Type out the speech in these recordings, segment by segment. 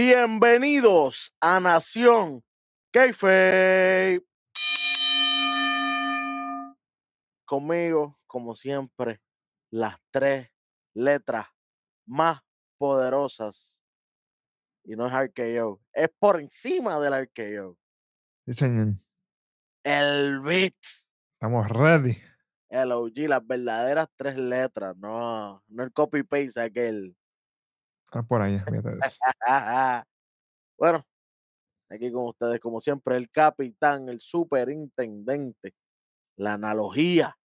Bienvenidos a Nación Keife. Conmigo, como siempre, las tres letras más poderosas. Y no es RKO, es por encima del RKO. Sí, señor. El beat. Estamos ready. El OG, las verdaderas tres letras, no, no el copy-paste aquel. Está por eso. bueno, aquí con ustedes, como siempre, el capitán, el superintendente, la analogía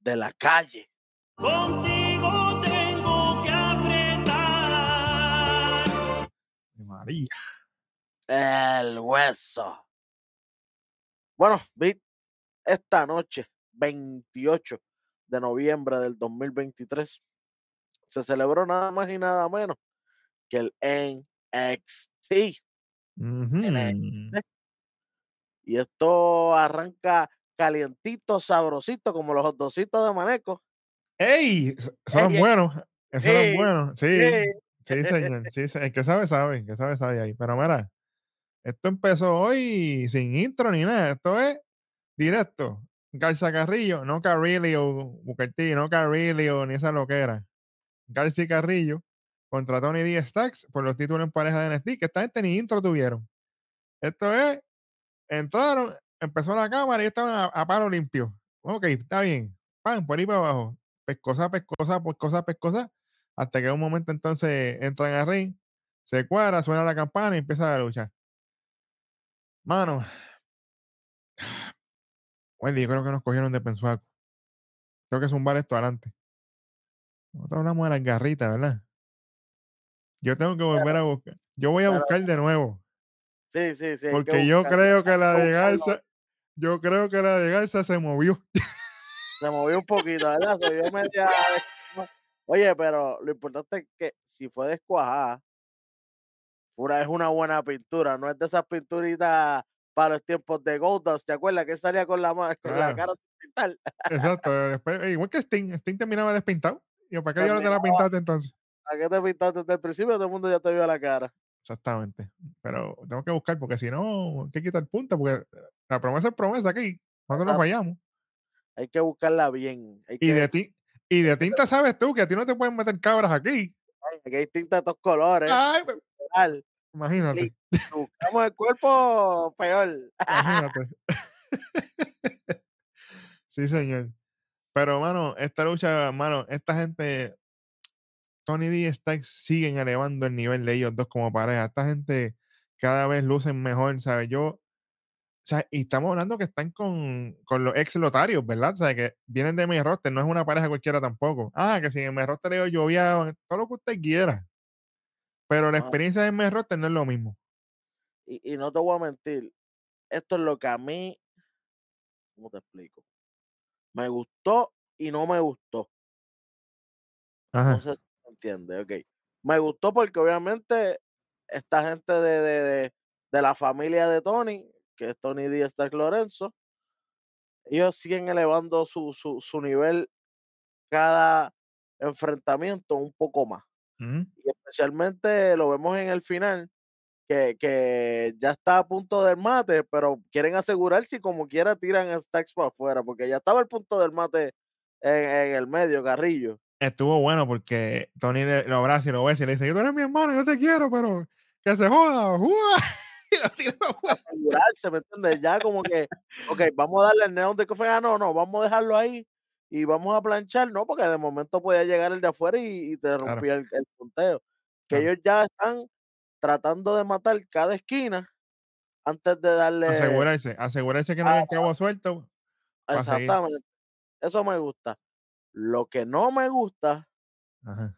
de la calle. Contigo tengo que apretar. María. El hueso. Bueno, Vic, esta noche, 28 de noviembre del 2023, se celebró nada más y nada menos que el NXT. Y esto arranca calientito, sabrosito, como los hotdocitos de Maneco. ¡Ey! S- Son Ey, ey. buenos. Esos Ey, son buenos. Sí. ey. Sí, señor. Sí, el que sabe, sabe. El que sabe, sabe ahí. Pero mira, esto empezó hoy sin intro ni nada. Esto es directo. Garza Carrillo, no Carrillo, Booker T, no Carrillo, ni esa loquera. Garza Carrillo contra Tony D. Stacks por los títulos en pareja de NXT, que esta gente ni intro tuvieron. Esto es, entraron, empezó la cámara y estaban a, a palo limpio. Ok, está bien. Pan, por ahí para abajo. Pescosa, pescosa, pescosa, pescosa. Hasta que en un momento entonces entran a ring, se cuadra, suena la campana y empieza la lucha. Mano, Wendy, yo creo que nos cogieron de pensuaco. Tengo que zumbar esto adelante. Nosotros hablamos de las garritas, ¿verdad? Yo tengo que volver a buscar. Yo voy a pero- buscar de nuevo. Sí, sí, sí. Porque yo creo que la de. Garza, yo creo que la de Garza se movió. Se movió un poquito, ¿verdad? Se vio media. Oye, pero lo importante es que si fue descuajada, una- es una buena pintura, no es de esas pinturitas para los tiempos de Goldust, ¿te acuerdas? Que salía con la, con la cara sin pintar. Exacto. Después, igual que Sting. Sting terminaba despintado. Y ¿para qué yo no te la pintaste entonces? ¿A qué te pintaste desde el principio? Todo el mundo ya te vio la cara. Exactamente. Pero tengo que buscar porque si no, hay que quitar punta porque la promesa es promesa aquí. Nosotros no Exacto. fallamos. Hay que buscarla bien. Hay Y que, de ti, y de tinta sabes tú que a ti no te pueden meter cabras aquí. Aquí hay tinta de todos colores. Ay, pues, real. imagínate, Si buscamos el cuerpo, peor. imagínate. sí, señor. Pero, mano, esta lucha, mano, esta gente, Tony D y Stacks siguen elevando el nivel de ellos dos como pareja. Esta gente cada vez lucen mejor, ¿sabes? Yo, o sea, y estamos hablando que están con, con los ex lotarios, ¿verdad? O sea, que vienen de mi roster, no es una pareja cualquiera tampoco. Ah, que si en mi roster ellos llovían, todo lo que usted quiera. Pero la Ah. experiencia de mi roster no es lo mismo. Y, y no te voy a mentir, esto es lo que a mí, ¿cómo te explico? Me gustó y no me gustó. Ajá. No si me entiendes, ok. Me gustó porque obviamente esta gente de, de, de, de la familia de Tony, que es Tony D. Stark Lorenzo, ellos siguen elevando su, su, su nivel cada enfrentamiento un poco más. Y especialmente lo vemos en el final, que, que ya está a punto del mate, pero quieren asegurar si como quiera tiran a Stacks para afuera, porque ya estaba el punto del mate en, en el medio, Carrillo. Estuvo bueno porque Tony le- lo abraza y lo besa y le dice, yo tú eres mi hermano, yo te quiero, pero que se joda. Y lo tira para ¿me entiendes? Ya como que, ok, vamos a darle el neón de café, ah, no, no, vamos a dejarlo ahí y vamos a planchar, no, porque de momento podía llegar el de afuera y, y te Claro. rompía el, el punteo. Que Claro. ellos ya están tratando de matar cada esquina antes de darle... Asegurarse, asegurarse que no Ah, hay cabo suelto. Exactamente. Eso me gusta. Lo que no me gusta Ajá.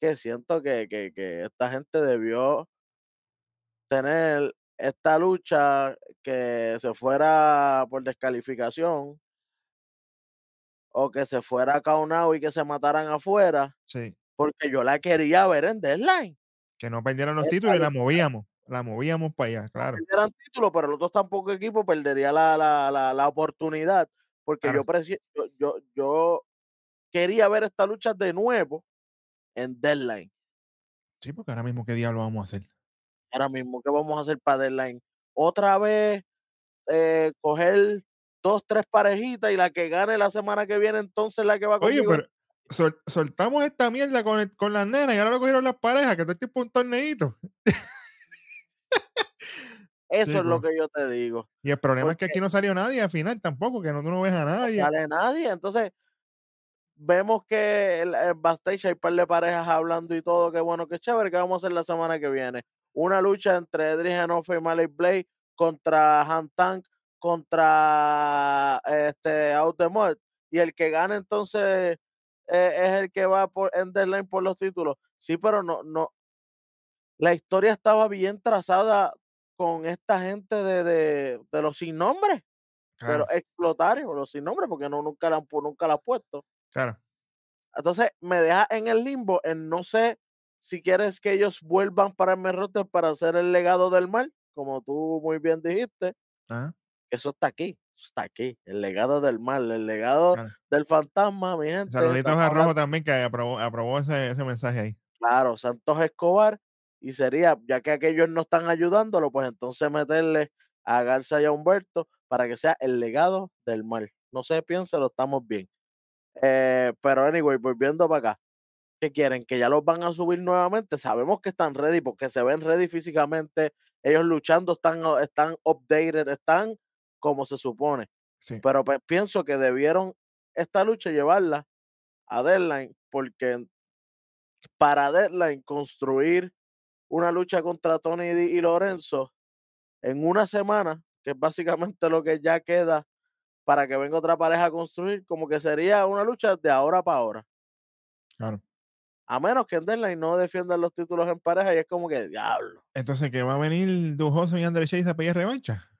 es que siento que, que, que esta gente debió tener esta lucha que se fuera por descalificación o que se fuera caunado y que se mataran afuera, Sí. porque yo la quería ver en Deadline. Que no perdieran los Esta títulos y la movíamos. La movíamos para allá, claro. perdieran título, pero el otro tampoco equipo perdería la, la, la, la oportunidad, porque Claro. yo, yo, yo quería ver esta lucha de nuevo en Deadline. Sí, porque ahora mismo, ¿qué diablo vamos a hacer? Ahora mismo, ¿qué vamos a hacer para Deadline? Otra vez eh, coger dos, tres parejitas y la que gane la semana que viene, entonces la que va Oye, conmigo. pero sol- soltamos esta mierda con, el- con las nenas y ahora lo cogieron las parejas, que todo tipo un torneito. Eso es lo chico. que yo te digo. Y el problema es que aquí no salió nadie al final tampoco, que no, tú no ves a No nadie. sale nadie. Entonces, vemos que el, el backstage hay un par de parejas hablando y todo. Qué bueno, qué chévere. ¿Qué vamos a hacer la semana que viene? Una lucha entre Edric Genofe y Malay Blade contra Han Tank contra este Out the Mud. Y el que gane entonces eh, es el que va por en deadline por los títulos. Sí, pero no, no. La historia estaba bien trazada con esta gente de, de, de los sin nombres Claro, los explotarios, los sin nombre, porque no, nunca la nunca la han puesto. Claro. Entonces me deja en el limbo, en no sé si quieres que ellos vuelvan para el roster para hacer el legado del mal, como tú muy bien dijiste, Ajá, eso está aquí, eso está aquí, el legado del mal, el legado claro. del fantasma, mi gente. Saluditos a Rojo también, que aprobó, aprobó ese, ese mensaje ahí. Claro, Santos Escobar, y sería, ya que aquellos no están ayudándolo, pues entonces meterle a Garza y a Humberto para que sea el legado del mal. No se piense, lo estamos bien. Eh, pero anyway, volviendo para acá. ¿Qué quieren? ¿Que ya los van a subir nuevamente? Sabemos que están ready porque se ven ready físicamente. Ellos luchando están, están updated, están como se supone. Sí. Pero pues, pienso que debieron esta lucha llevarla a Deadline porque para Deadline construir una lucha contra Tony y Lorenzo en una semana, que es básicamente lo que ya queda para que venga otra pareja a construir, como que sería una lucha de ahora para ahora. Claro. A menos que en Deadline no defiendan los títulos en pareja y es como que diablo. Entonces, ¿que va a venir Dujoso y André Chase a pedir revancha?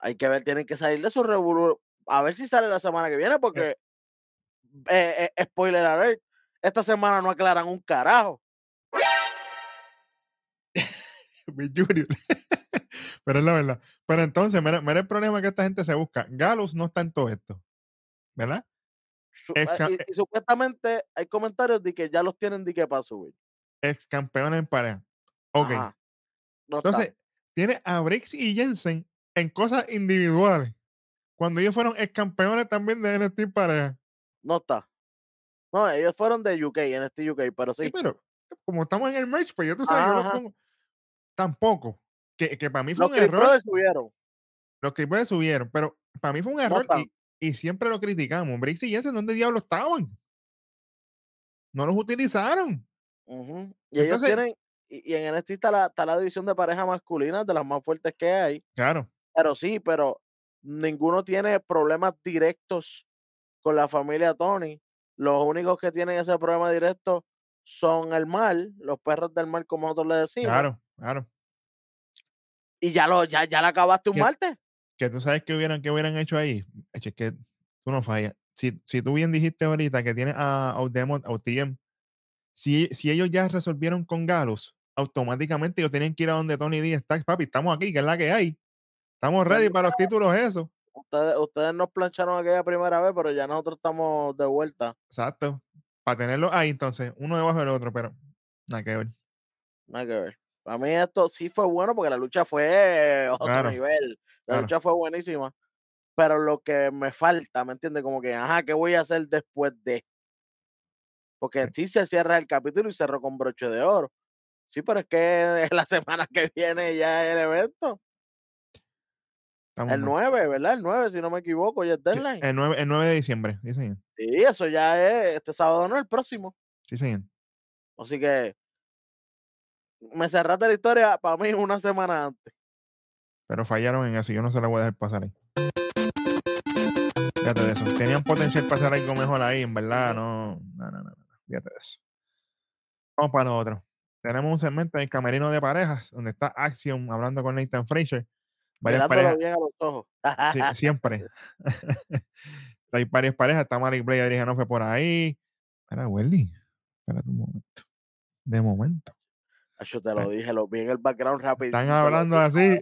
Hay que ver, tienen que salir de su revolú. A ver si sale la semana que viene, porque eh, eh, spoiler alert, esta semana no aclaran un carajo. Big Junior. Pero es la verdad. Pero entonces, mira, mira el problema que esta gente se busca. Galus no está en todo esto. ¿Verdad? Su- Exa- ah, y, y supuestamente hay comentarios de que ya los tienen de que para subir. Ex campeones en pareja. Ok. Está. Entonces, tiene a Briggs y Jensen en cosas individuales. Cuando ellos fueron ex campeones también de NXT en pareja. No está. No, ellos fueron de UK, este UK, pero Sí, sí. pero como estamos en el merch, pues yo tú sabes, yo los pongo. Tampoco. Que, que para mí fue Los un error. Brothers subieron. Los pues subieron, pero para mí fue un error y, y siempre lo criticamos. Briggs y Jensen, ¿dónde diablos estaban? No los utilizaron. Y ellos Entonces- tienen, y, y en NXT está la, está la división de pareja masculina, de las más fuertes que hay. Claro, Pero sí, pero ninguno tiene problemas directos con la familia Tony. Los únicos que tienen ese problema directo son el mal, los perros del mal, como nosotros le decimos. claro, claro. Y ya lo, ya, ya le acabaste un Que- martes. Que tú sabes que hubieran, que hubieran hecho ahí. Es que tú no fallas. Si, si tú bien dijiste ahorita que tienes a Audemont, a OTM, si, si ellos ya resolvieron con Galus, automáticamente ellos tienen que ir a donde Tony D está. Papi, estamos aquí, que es la que hay. Estamos Ya ready para los títulos, eso. Ustedes, ustedes nos plancharon aquella primera vez, pero ya nosotros estamos de vuelta. Exacto. Para tenerlos ahí, entonces, uno debajo del otro, pero nada que ver. Nada que ver. Para mí esto sí fue bueno porque la lucha fue otro Claro, nivel. La claro. lucha fue buenísima. Pero lo que me falta, ¿me entiendes? Como que, ajá, ¿qué voy a hacer después de? Porque sí se cierra el capítulo y cerró con broche de oro. Sí, pero es que la semana que viene ya es el evento. Estamos El mal. 9, ¿verdad? El 9, si no me equivoco, ya es Sí, deadline. el, 9, el 9 de diciembre, sí, señor. Sí, eso ya es este sábado, no, el próximo. Sí, señor. Así que me cerraste la historia para mí una semana antes. Pero fallaron en eso. Yo no se la voy a dejar pasar ahí. Fíjate de eso. Tenían potencial para hacer algo mejor ahí, en verdad. No, no, no, no. no. Fíjate de eso. Vamos para lo otro. Tenemos un segmento en camerino de parejas, donde está Action hablando con Nathan Fraser. Varias parejas. bien a los ojos. Sí, siempre. Hay varias parejas. Está Mari Blay, Adriana no fue por ahí. Espera, Welly. Espérate un momento. De momento. Yo te lo dije, lo vi en el background rápido. Están hablando así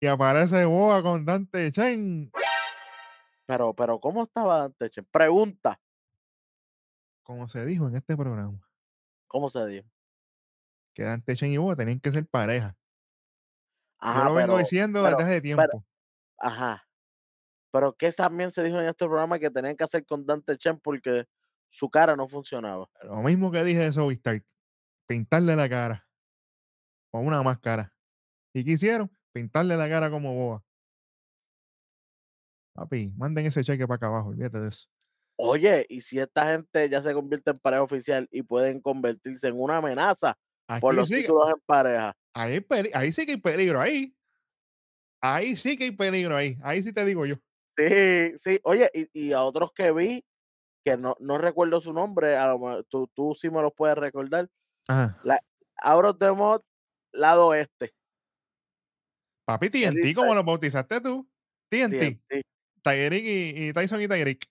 y aparece Boa con Dante Chen. Pero, pero, ¿cómo estaba Dante Chen? Pregunta, Como se dijo en este programa. ¿cómo se dijo? que Dante Chen y Boa tenían que ser pareja. Ajá, Yo lo vengo pero, diciendo pero, desde hace pero, tiempo. ajá. Pero que también se dijo en este programa que tenían que hacer con Dante Chen porque su cara no funcionaba. Lo mismo que dije de Zoe Stark, pintarle la cara con una máscara. ¿Y qué hicieron? Pintarle la cara como boa. Papi, manden ese cheque para acá abajo, olvídate de eso. Oye, y si esta gente ya se convierte en pareja oficial y pueden convertirse en una amenaza por los sí, que- títulos en pareja. ahí, ahí sí que hay peligro, ahí. Ahí sí que hay peligro, ahí. Ahí sí te digo yo. Sí, sí. Oye, y, y a otros que vi, que no, no recuerdo su nombre, a lo mejor tú, tú sí me los puedes recordar. Ajá. Out of the Mod, lado este. Papi, TNT, como lo bautizaste tú. TNT. TNT. Tyreek y, y Tyson y Tyreek.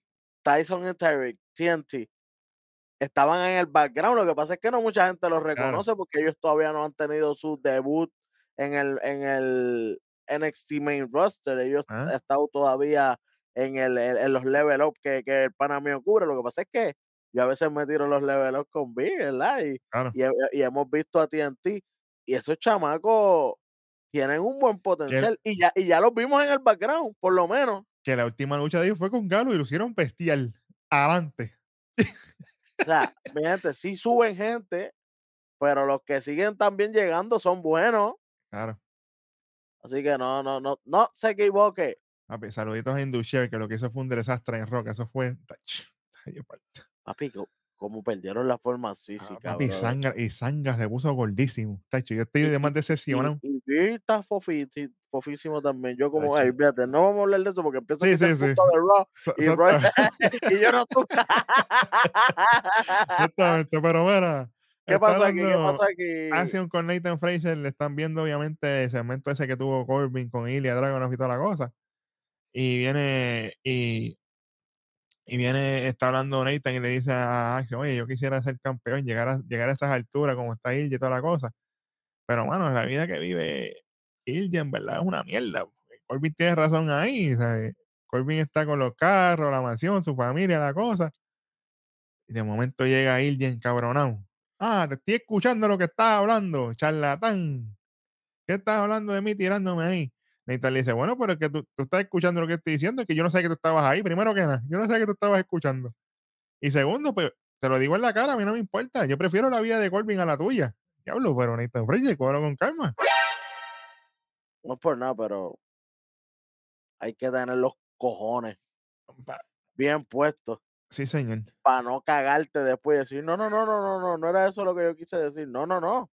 Tyson y Tyreek, TNT. Estaban en el background. Lo que pasa es que no mucha gente los reconoce porque ellos todavía no han tenido su debut en el, en el NXT Main Roster. Ellos Ah. han estado todavía en, el, en, en los level up que, que el pana mío cubre. Lo que pasa es que yo a veces me tiro los level con B, ¿verdad? Y, Claro. y, y hemos visto a TNT y esos chamacos tienen un buen potencial y ya, y ya los vimos en el background, por lo menos. Que la última lucha de ellos fue con Galo y lo hicieron bestial. Adelante. O sea, mi gente, sí suben gente, pero los que siguen también llegando son buenos. Claro. Así que no, no, no, no se equivoque. Papi, saluditos a Indusher, que lo que hizo fue un desastre en rock. Eso fue. Papi, co- como perdieron la forma Ah, física. papi, brother. Sanga, y Sanga se puso gordísimo. Tacho, yo estoy Y- de más y- decepcionado. Y, y Beer está sí, fofísimo también. Yo como, ay, fíjate, no vamos a hablar de eso porque empiezo Sí, a sí, sí. de Raw Sa- y, Roy- y yo no tú. Exactamente, pero mira. ¿Qué pasó aquí? ¿Qué pasó aquí? Action con Nathan Fraser, le están viendo obviamente el segmento ese que tuvo Corbin con Ilya Dragunov y toda la cosa. Y viene y, y viene, está hablando Nathan y le dice a Action, oye, yo quisiera ser campeón, llegar a, llegar a esas alturas como está Ilya y toda la cosa. Pero, mano, la vida que vive Ilya en verdad es una mierda. Corbin tiene razón ahí, ¿sabes? Está con los carros, la mansión, su familia, la cosa. Y de momento llega Ilya encabronado. Ah, te estoy escuchando lo que estás hablando, charlatán. ¿Qué estás hablando de mí tirándome ahí? Nathan le dice, bueno, pero es que tú, tú estás escuchando lo que estoy diciendo, es que yo no sé que tú estabas ahí, primero que nada, yo no sé que tú estabas escuchando. Y segundo, pues, te lo digo en la cara, a mí no me importa, yo prefiero la vida de Corbin a la tuya. Diablo, pero Nathan Fraser, cógelo con calma. No es por nada, pero hay que tener los cojones bien puestos Sí, señor. para no cagarte después y decir, no, no, no, no, no, no, no era eso lo que yo quise decir. No, no, no.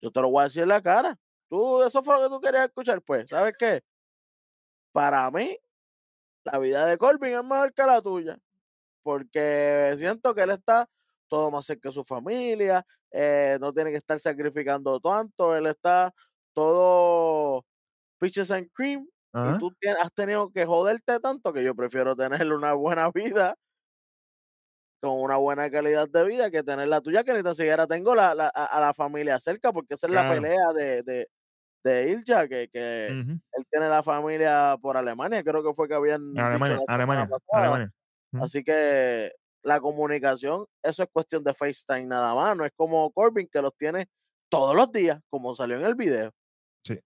Yo te lo voy a decir en la cara. Tú, eso fue lo que tú querías escuchar, pues. ¿Sabes qué? Para mí, la vida de Corbin es mejor que la tuya. Porque siento que él está todo más cerca de su familia, eh, no tiene que estar sacrificando tanto, él está todo peaches and cream y tú has tenido que joderte tanto que yo prefiero tener una buena vida con una buena calidad de vida que tener la tuya, que ni tan siquiera tengo la, la- a, a la familia cerca, porque esa es la pelea de, de, de Ilja, que, que él tiene la familia por Alemania, creo que fue que habían Alemania, Alemania. Así que la comunicación, eso es cuestión de FaceTime nada más, no es como Corbin que los tiene todos los días, como salió en el video. Sí.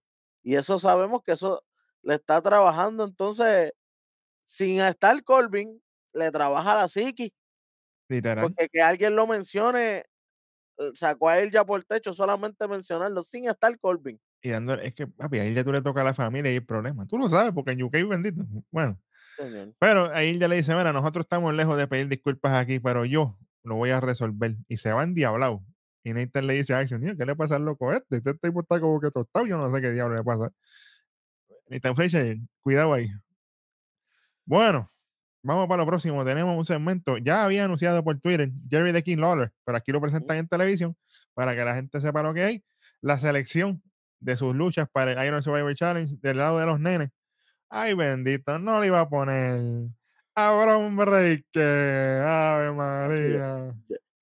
Y eso sabemos que eso le está trabajando, entonces, sin estar Corbin, le trabaja a la psiqui, Literal. porque que alguien lo mencione, eh, sacó a él ya por techo solamente mencionarlo, sin estar Corbin. Y dando, es que, papi, ahí ya tú le toca a la familia y el problema. Tú lo sabes, porque en UK bendito. Bueno, pero ahí ya le dice, mira, nosotros estamos lejos de pedir disculpas aquí, pero yo lo voy a resolver. Y se va endiablado. Y Nathan le dice a Action, "Tío, ¿qué le pasa al loco este? Este tipo está como que tostado, yo no sé qué diablo le pasa. Nathan Fraser, cuidado ahí. Bueno, vamos para lo próximo. Tenemos un segmento, ya había anunciado por Twitter, Jerry the King Lawler, pero aquí lo presentan en televisión para que la gente sepa lo que hay. La selección de sus luchas para el Iron Survivor Challenge del lado de los nenes. Ay, bendito, no le iba a poner a Bron Breaker. Ave María.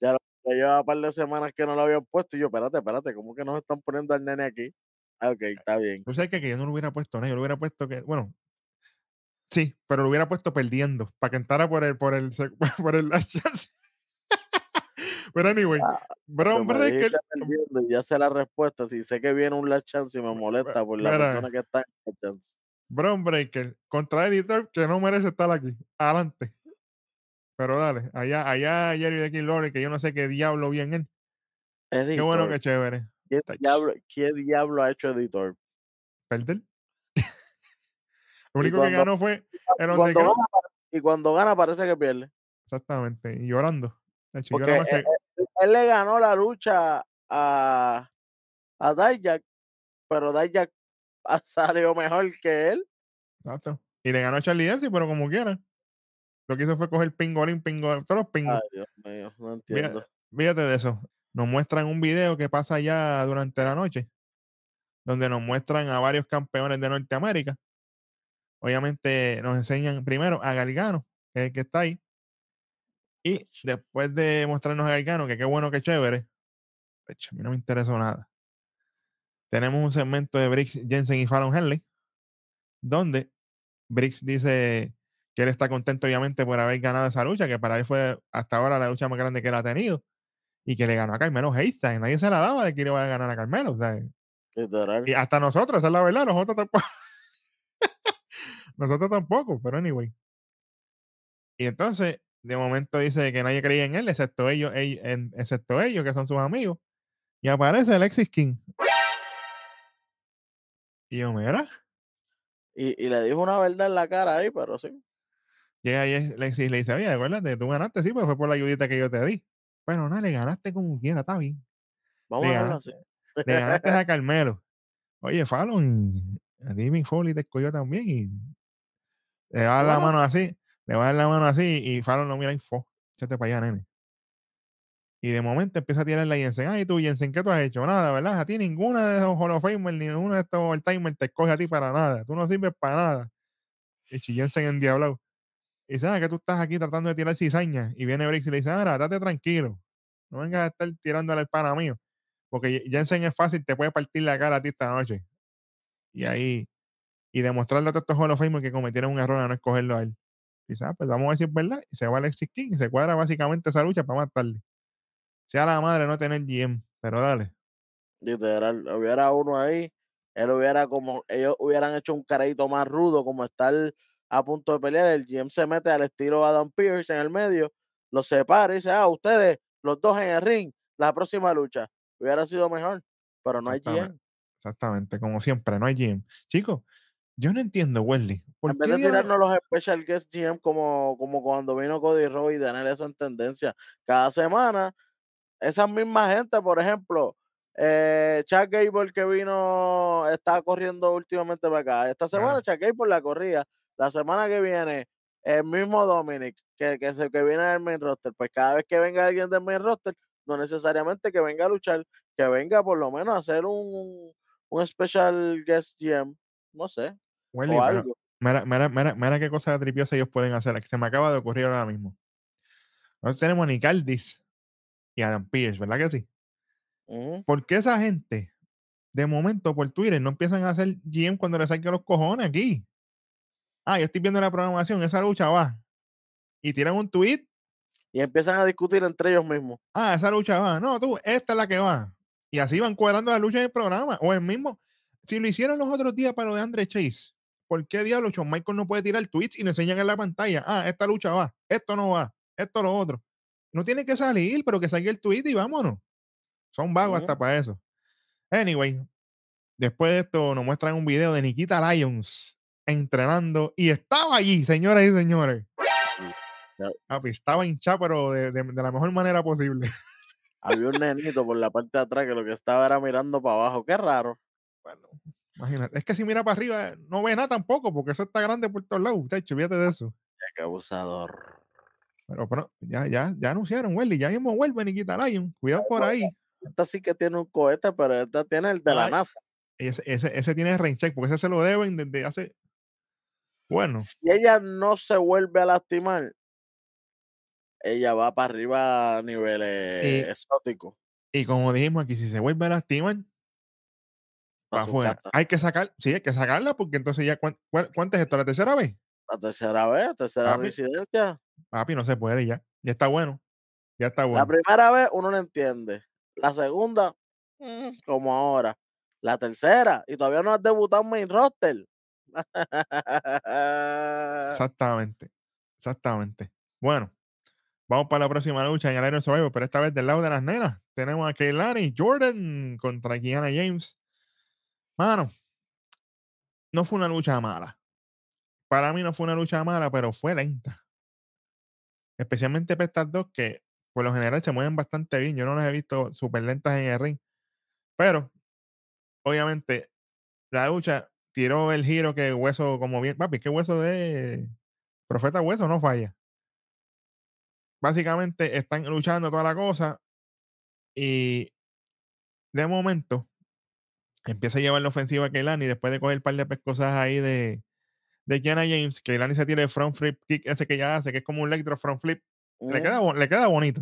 Ya ya llevaba un par de semanas que no lo habían puesto y yo, espérate, espérate, ¿cómo que nos están poniendo al nene aquí? Ah, ok, está bien. Tú sabes que, que yo no lo hubiera puesto, no, yo lo hubiera puesto que, bueno, sí, pero lo hubiera puesto perdiendo para que entrara por el, por el, por el last chance. Pero anyway, me dijiste Breaker. ya sé la respuesta. Si sé que viene un last chance y me molesta por la Mira. persona que está en last chance. Bron Breaker contra Editor que no merece estar aquí. Adelante. Pero dale, allá, allá Jerry de King Lawler, que yo no sé qué diablo vi en él. Qué bueno, qué chévere. ¿Qué, diablo, ¿Qué diablo ha hecho Editor? Perder. Lo único que ganó fue el Y cuando, gana, y cuando gana parece que pierde. Exactamente. Y llorando. Tacho, Porque llora más que- él, le ganó la lucha a, a Dijak, pero Dijak salió mejor que él. Exacto. Y le ganó a Charlie Dempsey, pero como quiera. Lo que hizo fue coger pingolín, pingolín, todos los pingos. Ay, Dios mío, no entiendo. Fíjate de eso. Nos muestran un video que pasa ya durante la noche, donde nos muestran a varios campeones de Norteamérica. Obviamente nos enseñan primero a Gargano, que es el que está ahí. Y después de mostrarnos a Gargano, que qué bueno, qué chévere. hecho, a mí no me interesó nada. Tenemos un segmento de Briggs, Jensen y Fallon Henley, donde Briggs dice que él está contento, obviamente, por haber ganado esa lucha, que para él fue hasta ahora la lucha más grande que él ha tenido, y que le ganó a Carmelo Haystack. Nadie se la daba de que le iba a ganar a Carmelo. o sea, y hasta nosotros, esa es la verdad, nosotros tampoco. nosotros tampoco, pero anyway. Y entonces, de momento dice que nadie creía en él, excepto ellos, excepto ellos, que son sus amigos. Y aparece Alexis King. Y yo, mira, Y, y le dijo una verdad en la cara ahí, pero sí. llega ahí Alexis y le dice, oye, acuérdate, tú ganaste, sí, pues fue por la ayudita que yo te di. Bueno, nada, le ganaste como quiera, está bien. Vamos Le a dejarlo así. le ganaste a Carmelo. Oye, Fallon, a Mick Foley te escogió también y le va a dar la Bueno. mano así, le va a dar la mano así y Fallon no mira y fo, échate para allá, nene. Y de momento empieza a tirarle a Jensen. Ay, tú, Jensen, ¿qué tú has hecho? Nada, ¿verdad? A ti ninguna de esos Hall of Famers, ni ninguno de estos All-Timers te escoge a ti para nada. Tú no sirves para nada. Y Jensen endiablado. Y dice, ah, que tú estás aquí tratando de tirar cizaña. Y viene Briggs y le dice, ah, date tranquilo. No vengas a estar tirándole al pana mío. Porque Jensen es fácil, te puede partir la cara a ti esta noche. Y ahí, y demostrarle a todos estos Hall of Famers que cometieron un error a no escogerlo a él. Dice, ah, pues vamos a ver si es verdad. Y se va Alexis King y se cuadra básicamente esa lucha para más tarde. Sea la madre no tener GM, pero dale. Literal. Hubiera uno ahí. Él hubiera como. Ellos hubieran hecho un careito más rudo, como estar a punto de pelear. El GM se mete al estilo Adam Pierce en el medio, los separa y dice, ah, ustedes, los dos en el ring, la próxima lucha. Hubiera sido mejor. Pero no hay. GM. Exactamente, como siempre, no hay GM. Chicos, yo no entiendo, Wesley. ¿Por En vez de tirarnos los special guest GM como, como cuando vino Cody Rhodes y tener eso en tendencia cada semana, esas mismas gente, por ejemplo, eh, Chuck Gable que vino, está corriendo últimamente para acá. Esta semana Claro. Chuck Gable la corría. La semana que viene, el mismo Dominic, que, que, se, que viene del main roster. Pues cada vez que venga alguien del main roster, no necesariamente que venga a luchar, que venga por lo menos a hacer un, un special guest GM. No sé, O algo. mira, mira, mira, mira qué cosa tripiosa ellos pueden hacer, que se me acaba de ocurrir ahora mismo. Nosotros tenemos a Nick Aldis y a Adam Pierce, ¿verdad que sí? ¿Por qué esa gente, de momento por Twitter, no empiezan a hacer GM cuando les salgan los cojones aquí? Ah, yo estoy viendo la programación, esa lucha va. Y tiran un tweet, Y empiezan a discutir entre ellos mismos. ah, esa lucha va. No, tú, esta es la que va. Y así van cuadrando la lucha del programa. O el mismo, si lo hicieron los otros días para lo de Andre Chase, ¿por qué diablo Shawn Michael no puede tirar tweets y le enseñan en la pantalla? Ah, esta lucha va, esto no va, esto lo otro. No tiene que salir, pero que salga el tweet y vámonos. Son vagos hasta para eso. Anyway, después de esto nos muestran un video de Nikita Lyons entrenando y estaba allí, señoras y señores. Estaba hinchado, pero de, de- de la mejor manera posible. Había un nenito por la parte de atrás que lo que estaba era mirando para abajo. Qué raro. Bueno, imagínate. Es que si mira para arriba, no ve nada tampoco, porque eso está grande por todos lados. Chacho, fíjate de eso. Qué abusador. Pero, pero ya, ya, ya anunciaron, Welly. Ya mismo vuelve Nikita Lyon. Cuidado por ahí. Esta sí que tiene un cohete, pero esta tiene el de la. NASA. Ese, ese, ese tiene rain check, porque ese se lo deben desde hace. Bueno, Si ella no se vuelve a lastimar, ella va para arriba a niveles Y- exóticos. y como dijimos aquí, si se vuelve a lastimar, para afuera. Hay que sacar, sí, hay que sacarla, porque entonces ya, ¿cuán- cuál- ¿cuánto es esto? ¿La tercera vez? La tercera vez, tercera Papi. residencia. Papi, no se puede ya. Ya está bueno. Ya está La bueno. primera vez uno no entiende. La segunda, mm, como ahora. La tercera, y todavía no has debutado en main roster. Exactamente. Exactamente. Bueno, vamos para la próxima lucha en el Iron Survivor, pero esta vez del lado de las nenas. Tenemos a Keilani Jordan contra Kiana James. Mano, no fue una lucha mala. Para mí no fue una lucha mala, pero fue lenta. Especialmente para estas dos que por lo general se mueven bastante bien. Yo no las he visto súper lentas en el ring. Pero, obviamente, la lucha tiró el giro que hueso como bien. Papi, que hueso de profeta hueso no falla. Básicamente están luchando toda la cosa y de momento empieza a llevar la ofensiva a Keilani después de coger un par de pescosas ahí de, de Kiana James. Keilani se tira el front flip kick ese que ya hace, que es como un electro front flip. Le queda, bo- le queda bonito.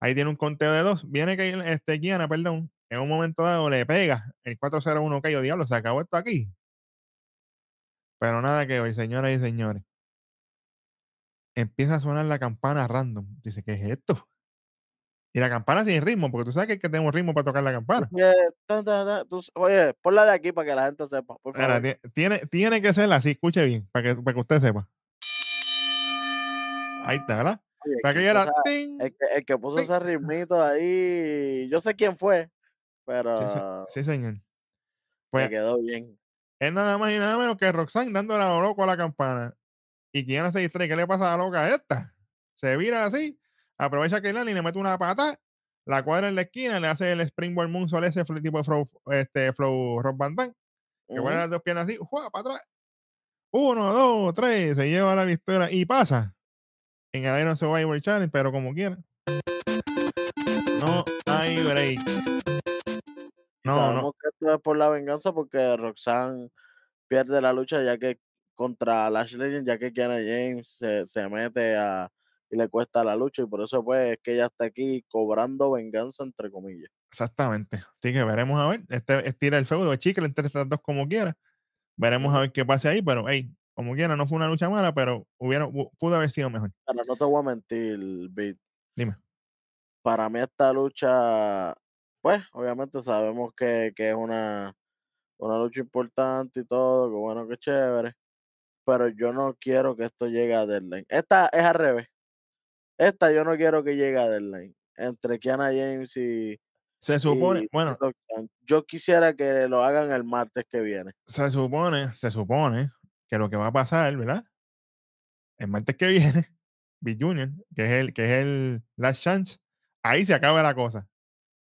Ahí tiene un conteo de dos. Viene que este, Kiana, perdón, en un momento dado le pega el 4-0-1 que yo diablo, se acabó esto aquí. Pero nada que ver, señoras y señores. Empieza a sonar la campana random. Dice, ¿qué es esto? Y la campana sin ritmo, porque tú sabes que, es que tenemos ritmo para tocar la campana. oye, ponla de aquí para que la gente sepa, por favor. tiene, tiene que ser así, escuche bien, para que, para que usted sepa. Ahí está, ¿verdad? Oye, Para que era. esa- ting. el, que, el que puso Ting. ese ritmito ahí, yo sé quién fue, pero Sí, se- sí, señor. me Pues quedó bien. es nada más y nada menos que Roxanne dándole a lo loco a la campana. Y Kiana se distrae. ¿Qué le pasa a la loca esta? Se vira así, aprovecha que Lani le mete una pata, la cuadra en la esquina, le hace el springboard moonsault ese tipo de flow, este, flow rock Van Damme, que pone las dos piernas así, ¡jua! para atrás. Uno, dos, tres, se lleva la victoria y pasa en el Iron Survivor Challenge, pero como quiera. No hay break. No, sabemos no. que esto es por la venganza porque Roxanne pierde la lucha ya que contra Lash Legend, ya que Kiana James se, se mete a y le cuesta la lucha y por eso pues es que ella está aquí cobrando venganza entre comillas. Exactamente. Así que veremos a ver. Este estira el feudo de chicle entre estas dos como quiera. Veremos a ver qué pasa ahí, pero hey, como quiera, no fue una lucha mala, pero hubiera, hu- pudo haber sido mejor. Pero no te voy a mentir, Beat. Dime. Para mí esta lucha, pues obviamente sabemos que, que es una, una lucha importante y todo, que bueno, que chévere. Pero yo no quiero que esto llegue a Deadline. Esta es al revés. Esta yo no quiero que llegue a Deadline. Entre Kiana James y, Se supone, y bueno. Yo quisiera que lo hagan el martes que viene. se supone, se supone que lo que va a pasar, ¿verdad? El martes que viene, Big Junior, que es el, que es el last chance, ahí se acaba la cosa.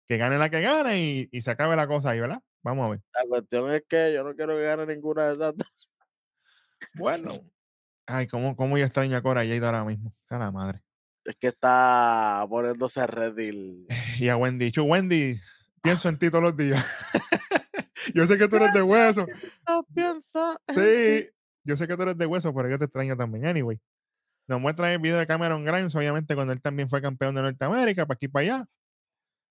Que gane la que gane y, y se acabe la cosa ahí, ¿verdad? Vamos a ver. La cuestión es que yo no quiero que gane ninguna de esas dos. Bueno. Ay, cómo, cómo yo extraño a Cora Jade ahora mismo. A la madre. Es que está poniéndose ready. Y a Wendy. Chu, Wendy, pienso en ti todos los días. yo sé que tú eres de hueso. Piensa en ti. Sí, yo sé que tú eres de hueso, pero yo te extraño también. Anyway, nos muestran el video de Cameron Grimes, obviamente, cuando él también fue campeón de Norteamérica, para aquí y para allá.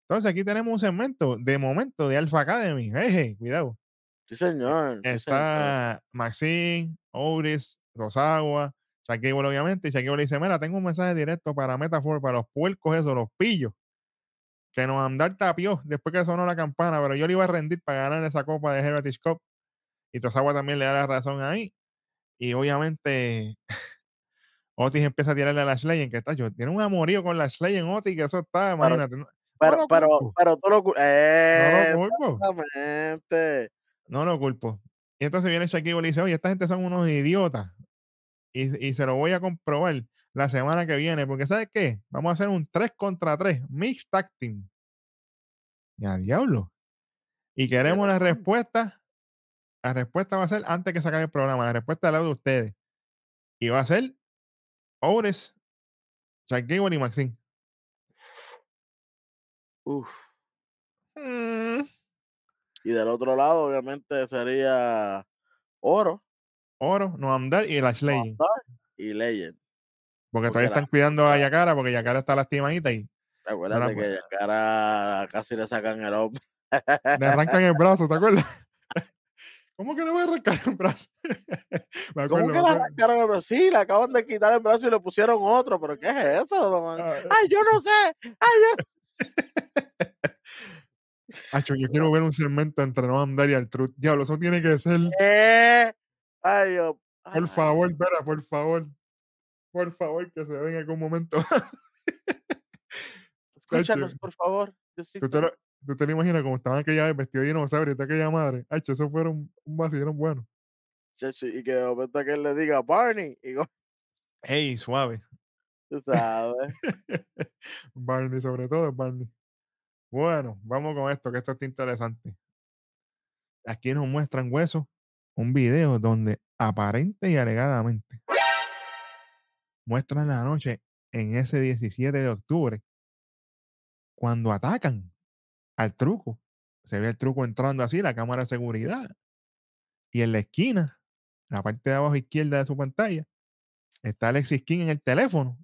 Entonces, aquí tenemos un segmento de momento de Alpha Academy. Hey, hey, cuidado. Sí, señor. sí, señor. Está Maxine, Oris, Rosagua, Shaquille Gable, obviamente. Y Shaquille Gable dice: Mira, tengo un mensaje directo para Metafor, para los puercos, esos, los pillos. Que nos andar tapió después que sonó la campana, pero yo le iba a rendir para ganar esa copa de Heritage Cup. Y Tosagua también le da la razón ahí. Y obviamente Otis empieza a tirarle a Lash Legend, que está yo, tiene un amorío con Lash Legend, Otis, que eso está, imagínate. No, no Pero, pero, culpo, pero tú lo cu- no lo culpo, Exactamente. no lo culpo. Y entonces viene Shaquille y dice, oye, esta gente son unos idiotas. Y, y se lo voy a comprobar la semana que viene, porque ¿sabes qué? Vamos a hacer un 3 contra 3, Mixed Tag Team. Ya, diablo. Y queremos la respuesta. La respuesta va a ser antes que se acabe el programa. La respuesta es la de ustedes. Y va a ser Ores, Chuck Gable y Maxine. Uf. Mm, Y del otro lado, obviamente, sería Oro Oro, Noam Dar y Lash Legend. Dar y Legend. Porque porque todavía la- están cuidando a Yakara porque Yakara está lastimadita y Acuérdate pu- que cara casi le sacan el hombre. le arrancan el brazo, ¿te acuerdas? ¿Cómo que le voy a arrancar el brazo? me ¿Cómo que le arrancaron el brazo? Sí, le acaban de quitar el brazo y le pusieron otro, pero ¿qué es eso? Juan? Ah, Ay, yo no sé. Ay, yo... Acho, yo quiero ver un segmento entre Noam Dar y Artruth. Diablo, eso tiene que ser. ¿Qué? Ay, Dios. Por Ay, favor, espera, por favor. Por favor, que se vea en algún momento. Escúchanos, por favor. ¿Tú te, lo, tú te lo imaginas como estaban aquella vez vestido de dinosaurio y aquella madre? Hacho, eso fueron un vacilón bueno. Y que de momento que él le diga Barney. Y go- Ey, suave. tú sabes. Barney, sobre todo Barney. Bueno, vamos con esto, que esto está interesante. Aquí nos muestran huesos, un video donde aparente y alegadamente muestran la noche en ese 17 de octubre cuando atacan al truco. Se ve el truco entrando así, la cámara de seguridad. Y en la esquina, la parte de abajo izquierda de su pantalla, está Alexis King en el teléfono.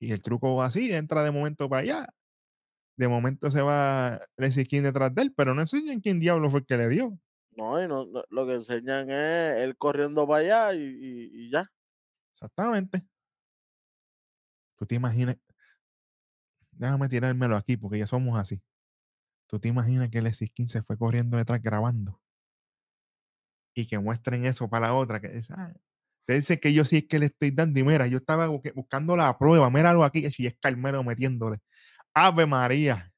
Y el truco va así, entra de momento para allá. De momento se va Alexis King detrás de él, pero no enseñan quién diablo fue el que le dio. No, y no, no- lo que enseñan es él corriendo para allá y, y- y ya. Exactamente. Tú te imaginas. Déjame tirármelo aquí porque ya somos así. Tú te imaginas que Alexis King se fue corriendo detrás grabando. Y que muestren eso para la otra. Que ah, te dice que yo sí es que le estoy dando. Y mira, yo estaba bu- buscando la prueba. Míralo aquí. Y es Carmelo metiéndole. Ave María.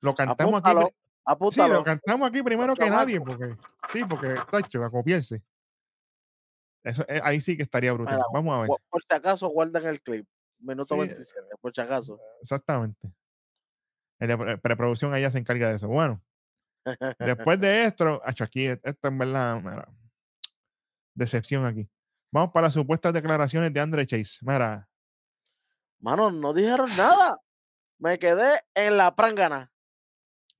Lo cantamos aquí. Apúntalo, Sí, lo cantamos aquí primero que nadie. Porque, sí, porque, tacho, a copiarse. Eso, eh, ahí sí que estaría brutal. Mira, Vamos a ver. Por si acaso, guardan el clip. Minuto Sí, 27, por si acaso. Exactamente. En la pre- preproducción ella se encarga de eso. Bueno, después de esto, acho, aquí, esto en verdad, mira, decepción aquí. Vamos para las supuestas declaraciones de Andre Chase. Mira, Mano, no dijeron nada. Me quedé en la prangana.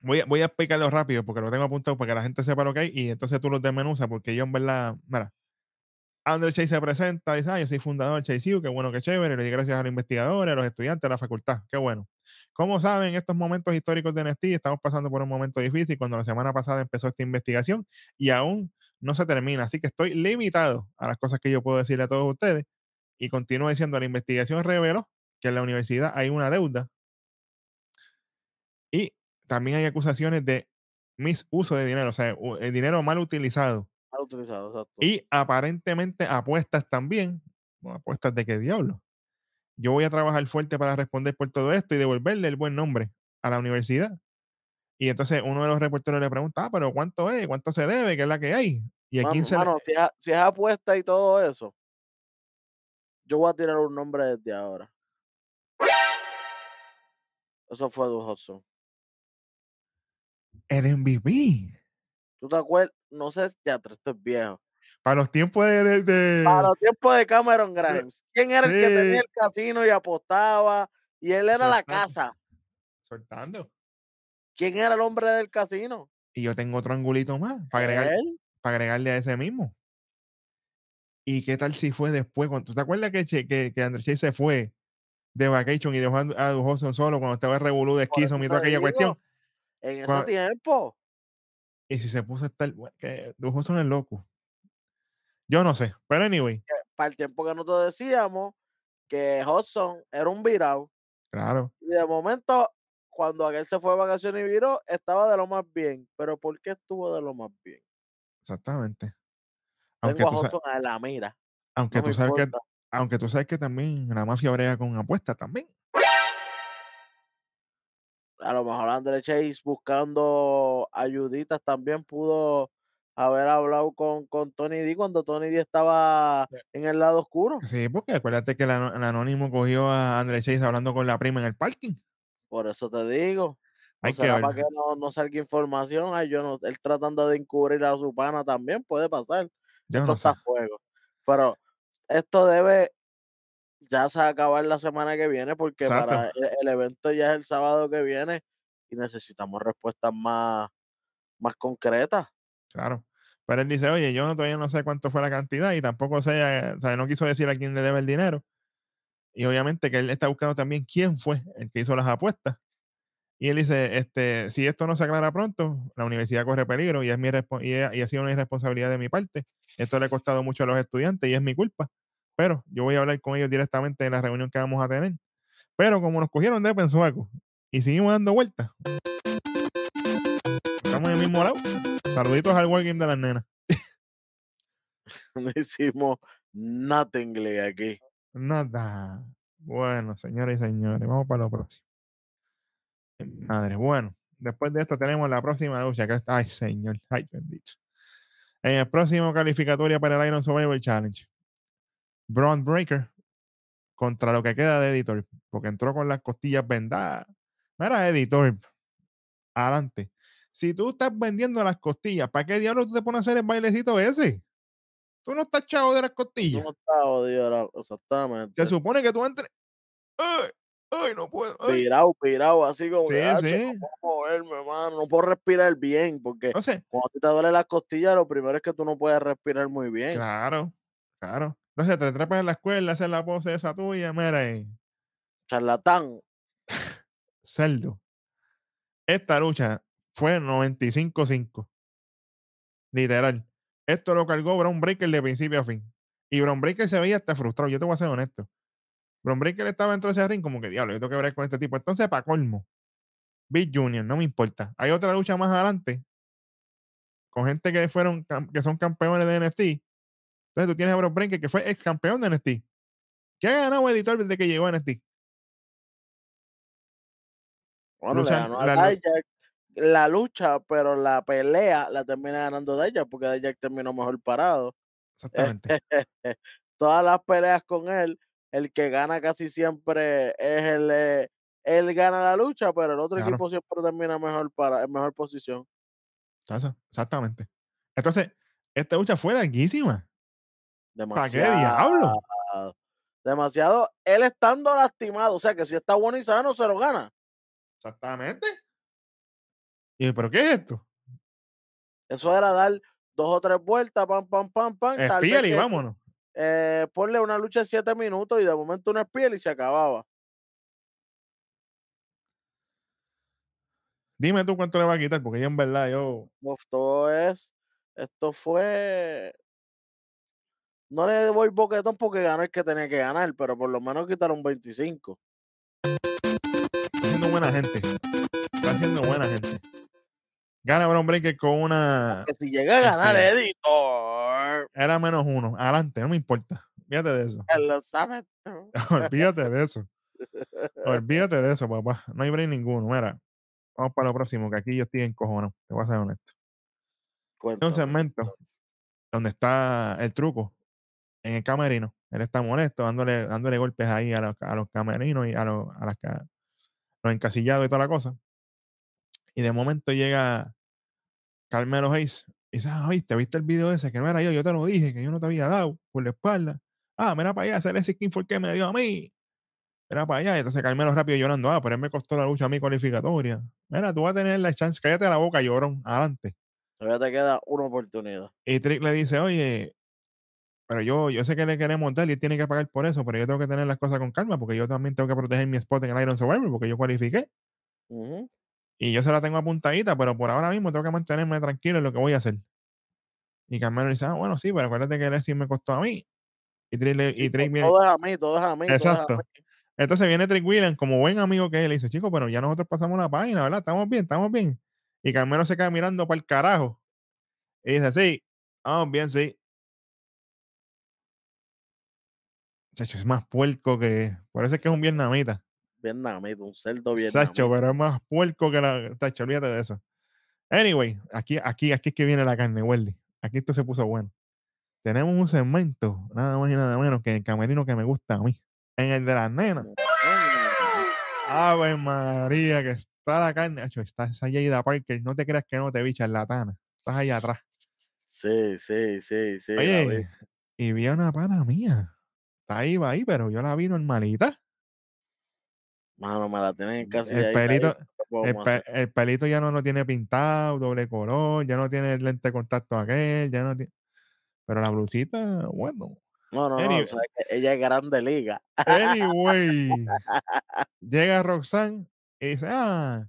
Voy a, voy a explicarlo rápido porque lo tengo apuntado para que la gente sepa lo que hay y entonces tú los desmenuzas porque yo en verdad, mira, Andre Chase se presenta, dice, ah, yo soy fundador de Chase U, qué bueno, qué chévere, le di gracias a los investigadores, a los estudiantes, a la facultad, qué bueno. Como saben, en estos momentos históricos de NST estamos pasando por un momento difícil cuando la semana pasada empezó esta investigación y aún no se termina, así que estoy limitado a las cosas que yo puedo decirle a todos ustedes y continúo diciendo, la investigación reveló que en la universidad hay una deuda y también hay acusaciones de misuso de dinero, o sea, el dinero mal utilizado Mal utilizado, exacto. y aparentemente apuestas también. Bueno, apuestas de qué diablo. Yo voy a trabajar fuerte para responder por todo esto y devolverle el buen nombre a la universidad. Y entonces uno de los reporteros le pregunta, ah, pero ¿cuánto es? ¿Cuánto se debe? ¿Qué es la que hay? Y a Mano, 15 le- mano, si, es, a- si es apuesta y todo eso, yo voy a tirar un nombre desde ahora. Eso fue Duke Hudson. El MVP. ¿Tú te acuerdas? No sé teatro, esto es viejo. Para los tiempos de... Para los tiempos de Cameron Grimes. ¿Quién era el que tenía el casino y apostaba? Y él era la casa. Soltando. ¿Quién era el hombre del casino? Y yo tengo otro angulito más para, agregar, para agregarle a ese mismo. ¿Y qué tal si fue después? Cuando, ¿Tú te acuerdas que, que, que Andrés se fue de vacation y dejó a, a Duke Hudson solo cuando estaba el revolú de Esquizo y toda aquella digo, cuestión? En ese tiempo. Y si se puso a estar, bueno, que Duke Hudson es loco. Yo no sé, pero anyway, Para el tiempo que nosotros decíamos que Hudson era un virado. claro, Y de momento, cuando aquel se fue de vacaciones y viró, estaba de lo más bien. Pero ¿por qué estuvo de lo más bien? exactamente. Aunque Tengo a Hudson a la mira. aunque, No tú sabes que, aunque tú sabes que también la mafia brega con apuestas también. A lo mejor André Chase buscando ayuditas también pudo haber hablado con, con Tony D cuando Tony D estaba en el lado oscuro. Sí, porque acuérdate que el, el anónimo cogió a Andrés Chase hablando con la prima en el parking. Por eso te digo. ¿O Hay que será ver. para que no, no salga información? Ay, yo no, él tratando de encubrir a su pana también puede pasar. Yo esto no sé. está a fuego. Pero esto debe ya se va a acabar la semana que viene porque para Exacto. el, el evento ya es el sábado que viene y necesitamos respuestas más, más concretas. Claro. Pero él dice, oye, yo no, todavía no sé cuánto fue la cantidad y tampoco sé, eh, o sea, no quiso decir a quién le debe el dinero. Y obviamente que él está buscando también quién fue el que hizo las apuestas. Y él dice, este, si esto no se aclara pronto, la universidad corre peligro y es mi y, y ha sido una irresponsabilidad de mi parte. Esto le ha costado mucho a los estudiantes y es mi culpa. Pero yo voy a hablar con ellos directamente en la reunión que vamos a tener. Pero como nos cogieron de pensuaco y seguimos dando vueltas, estamos en el mismo lado. Saluditos al Wargame de las nenas. No hicimos nothing aquí. Nada. Bueno, señores y señores, vamos para lo próximo. Madre, bueno, después de esto tenemos la próxima lucha que está, ay señor, ay bendito. En el próximo calificatoria para el Iron Survivor Challenge, Braun Breaker contra lo que queda de Editor, porque entró con las costillas vendadas. Mira, Editor, adelante. Si tú estás vendiendo las costillas, ¿para qué diablos tú te pones a hacer el bailecito ese? Tú no estás chavo de las costillas. No está jodido, era- exactamente. Se supone que tú entres. ¡Ay! ¡Ay, no puedo! ¡Ay! Pirado, pirado, así como Sí, que, "Acho, sí. no puedo moverme, hermano, no puedo respirar bien, porque Entonces, cuando a ti te duele las costillas, lo primero es que tú no puedes respirar muy bien. Claro, claro. Entonces te trepas en la escuela, haces la pose esa tuya, mira ahí, Charlatán. cerdo. Esta lucha fue 95-5. Literal. Esto lo cargó Brown Breaker de principio a fin. Y Brown Breaker se veía hasta frustrado. Yo te voy a ser honesto. Brown Breaker estaba dentro de ese ring como que, diablo, yo tengo que ver con este tipo. Entonces, para colmo, Big Junior, no me importa. Hay otra lucha más adelante con gente que fueron, que son campeones de NXT. Entonces tú tienes a Brown Breaker que fue ex campeón de NXT. ¿Qué ha ganado editor desde que llegó a NXT? Bueno, Lucha- le ganó a la Dijak la lucha, pero la pelea la termina ganando Dijak porque Dijak terminó mejor parado. Exactamente. Todas las peleas con él, el que gana casi siempre es el. eh, él gana la lucha, pero el otro Claro. equipo siempre termina mejor para, en mejor posición. Exactamente. Entonces, esta lucha fue larguísima. ¿Para qué Demasiado. diablo? Demasiado. Él estando lastimado. O sea que si está bueno y sano, se lo gana. Exactamente. ¿Y pero qué es esto? Eso era dar dos o tres vueltas, pam, pam, pam, pam. Espíale y vámonos. eh, ponle una lucha de siete minutos y de momento una espiel y se acababa. Dime tú cuánto le va a quitar, porque yo en verdad, yo. Todo es. Esto fue. No le voy boquetón porque ganó el que tenía que ganar, pero por lo menos quitaron 25. Está siendo buena gente. Está siendo buena gente. Gana Brown Breaker con una. Que si llega a ganar Este- editor, Era menos uno. Adelante, no me importa. Fíjate de eso. lo sabe. tú. Olvídate de eso. Olvídate de eso, papá. No hay break ninguno. Mira, vamos para lo próximo, que aquí yo estoy encojonado. Te voy a ser honesto. Hay un Cuéntame. segmento donde está el truco en el camerino. Él está molesto, dándole, dándole golpes ahí a los, a los camerinos y a los, a las, los encasillados y toda la cosa. Y de momento llega Carmelo Hayes y dice, ah, ¿viste? ¿Viste el video ese? Que no era yo, yo te lo dije, que yo no te había dado por la espalda. Ah, mira para allá, ese ese skin el que me dio a mí. Mira para allá. Y entonces Carmelo rápido llorando, ah, pero él me costó la lucha a mí cualificatoria. Mira, tú vas a tener la chance, cállate la boca, llorón, adelante. Todavía te queda una oportunidad. Y Trick le dice, oye, pero yo, yo sé que le queremos dar y él tiene que pagar por eso, pero yo tengo que tener las cosas con calma porque yo también tengo que proteger mi spot en el Iron Survivor porque yo cualifiqué y yo se la tengo apuntadita, pero por ahora mismo tengo que mantenerme tranquilo en lo que voy a hacer. Y Carmelo dice, ah, bueno, sí, pero acuérdate que sí me costó a mí. Y Trick, Sí, y Trick viene- todo es a mí, todo es a mí. a Exacto. mí. Entonces viene Trick Williams como buen amigo que es, le dice, chico, pero ya nosotros pasamos la página, ¿verdad? Estamos bien, estamos bien. Y Carmelo se queda mirando para el carajo. Y dice, sí, vamos bien, sí. Chacho, es más puerco que. Parece que es un vietnamita. Vietnamita, un cerdo Sacho, vietnamita. pero es más puerco que la. Tacho, olvídate de eso. Anyway, aquí, aquí, aquí es que viene la carne, Welly. Aquí esto se puso bueno. Tenemos un segmento, nada más y nada menos que el camerino que me gusta a mí. En el de las nenas. Ave María, que está la carne. Acho, está esa Jada Parker. No te creas que no te vi charlatana. Estás allá atrás. Sí, sí, sí, sí. Oye, y vi a una pana mía. Está ahí, va ahí, pero yo la vi normalita. Mano, me la tienen casi El ahí. pelito, ¿qué el, pe- pelito ya no lo tiene pintado, doble color, ya no tiene el lente de contacto aquel, ya no tiene. Pero la blusita, bueno. No, no, no. Anyway. o sea, que ella es grande liga. Anyway, llega Roxanne y dice, ah,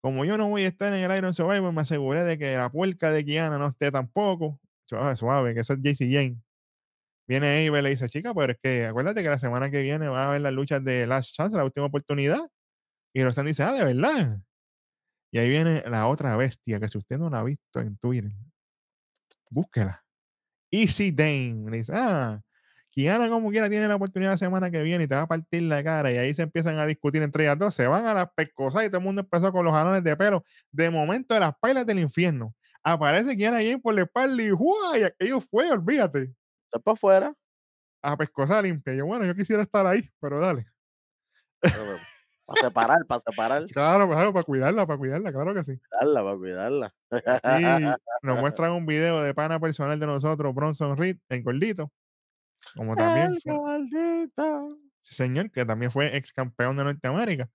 Como yo no voy a estar en el Iron Survivor, me aseguré de que la puerca de Kiana no esté tampoco. Suave, suave, que eso es JC Jane. Viene Ava y le dice, chica, pero es que acuérdate que la semana que viene va a haber las luchas de Last Chance, la última oportunidad. Y Roxanne dice, ah, de verdad. Y ahí viene la otra bestia, que si usted no la ha visto en Twitter, búsquela. Easy Dane. Le dice, ah, Kiana como quiera tiene la oportunidad la semana que viene y te va a partir la cara. Y ahí se empiezan a discutir entre ellas dos. Se van a las pescosas y todo el mundo empezó con los jalones de pelo. De momento, de las pailas del infierno. Aparece Kiana Jane por la espalda. Y aquello fue, olvídate. Está para afuera. A pescosa limpia. Yo, bueno, yo quisiera estar ahí, pero dale. Para separar, para separar. Claro, pues, para cuidarla, para cuidarla, claro que sí. Cuidarla, para cuidarla. Y nos muestran un video de pana personal de nosotros, Bronson Reed, el gordito. Como también El fue, gordito. sí, señor, que también fue ex campeón de Norteamérica.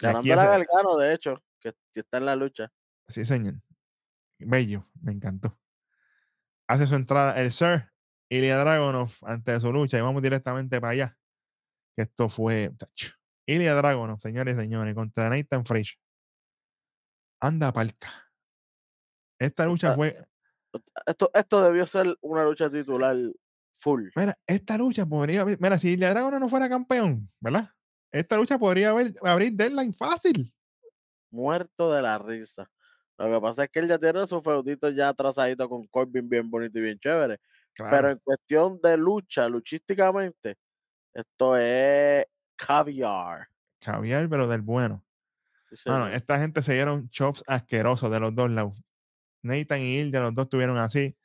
Ganando la de hecho, que, que está en la lucha. Sí, señor. Bello, me encantó. Hace su entrada el Sir Ilya Dragunov ante su lucha y vamos directamente para allá. Que esto fue tacho. Ilya Dragunov, señores y señores, contra Nathan Frazier. Anda palca. Esta lucha Ah. fue. Esto, esto debió ser una lucha titular full. Mira, esta lucha podría haber. Mira, si Ilya Dragunov no fuera campeón, ¿verdad? Esta lucha podría haber, abrir deadline fácil. Muerto de la risa. Lo que pasa es que él ya tiene su feudito ya atrasadito con Corbin bien bonito y bien chévere. Claro. Pero en cuestión de lucha, luchísticamente, esto es caviar. Caviar, pero del bueno. Sí, señor. esta gente se dieron chops asquerosos de los dos lados. Nathan y Ilya, los dos estuvieron así.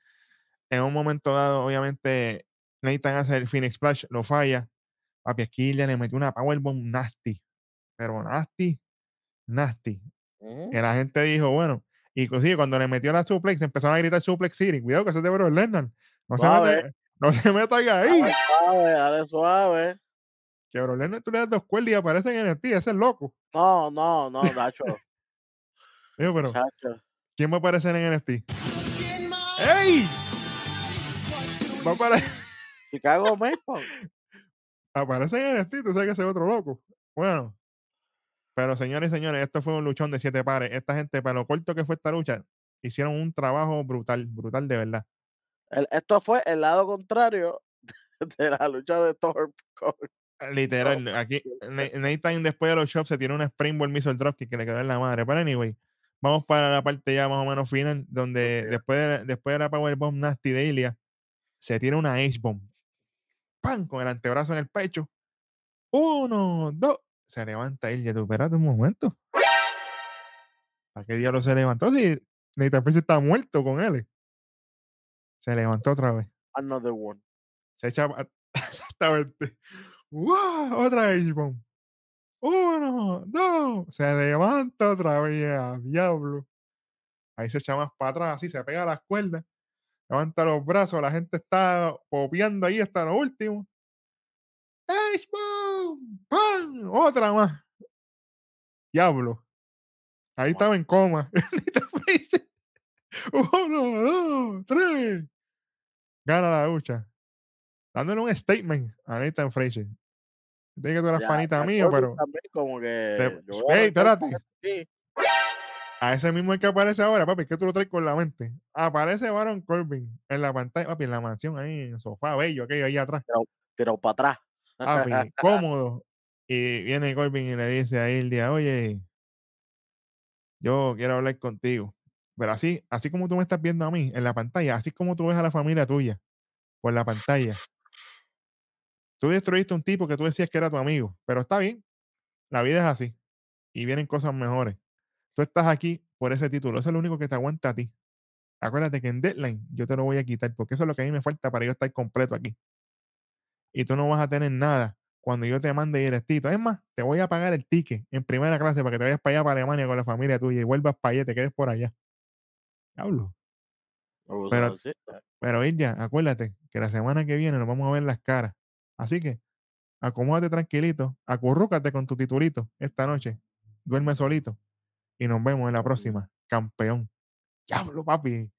En un momento dado, obviamente, Nathan hace el Phoenix Splash, lo falla. Papi, aquí le metió una powerbomb nasty. Pero nasty, nasty. Ujú. Que la gente dijo, bueno, inclusive cuando le metió la suplex, empezaron a gritar suplex City. Cuidado que eso es de Bro Lennon. No se, mete, no se metan ahí. Dale suave, dale suave. Que Bro Lennon tú le das dos cuerdas y aparecen en el ese es loco. No, no, no, Nacho. Digo, pero Chacho. ¿quién va a aparecer en NXT? ¡Ey! Va a aparecer. Chicago Maple. aparece en NXT, tú sabes que ese es otro loco. Bueno, pero señores y señores, esto fue un luchón de siete pares. Esta gente, para lo corto que fue esta lucha, hicieron un trabajo brutal, brutal de verdad. El- esto fue el lado contrario de la lucha de Thor. Literal, aquí Na- Nathan después de los shops se tiene un springboard missile dropkick que le quedó en la madre. Pero anyway, vamos para la parte ya más o menos final, donde después, de, después de la powerbomb nasty de Ilya, se tiene una H-bomb. ¡Pam! Con el antebrazo en el pecho. Uno, dos. Se levanta Ilya. Tú, espérate un momento. ¿A qué diablo se levantó? Si Nathan Frazier está muerto con él. Se levantó otra vez. Another one. Se echa exactamente. ¡Wow! Otra H-bomb. Uno, dos. Se levanta otra vez. ¡a diablo! Ahí se echa más para atrás, así se pega a las cuerdas. Levanta los brazos, la gente está popeando ahí hasta lo último. ¡H-bomb! ¡Pam! Otra más. Diablo. Ahí Wow. estaba en coma. Uno, dos, tres. Gana la lucha. Dándole un statement a Nathan Frazier. Dije que tú eras Ya, panita mío, pero como que. te- yo voy a ¡Ey, arrancar con espérate! a ese mismo el que aparece ahora, papi, que tú lo traes con la mente. Aparece Baron Corbin en la pantalla, papi, en la mansión ahí, en el sofá bello, aquello ahí atrás. Tirado para atrás. Papi, cómodo. Y viene Corbin y le dice a Ildia, oye, yo quiero hablar contigo. Pero así, así como tú me estás viendo a mí en la pantalla, así como tú ves a la familia tuya por la pantalla. Tú destruiste un tipo que tú decías que era tu amigo, pero está bien. La vida es así. Y vienen cosas mejores. Tú estás aquí por ese título. Eso es lo único que te aguanta a ti. Acuérdate que en Deadline yo te lo voy a quitar porque eso es lo que a mí me falta para yo estar completo aquí. Y tú no vas a tener nada cuando yo te mande directito. Es más, te voy a pagar el ticket en primera clase para que te vayas para allá, para Alemania con la familia tuya y vuelvas para allá, te quedes por allá. Abuso Pero- narcisista. Pero ir ya, acuérdate que la semana que viene nos vamos a ver las caras. Así que acomódate tranquilito, acurrúcate con tu titulito esta noche, duerme solito y nos vemos en la próxima. Campeón. Diablo, papi.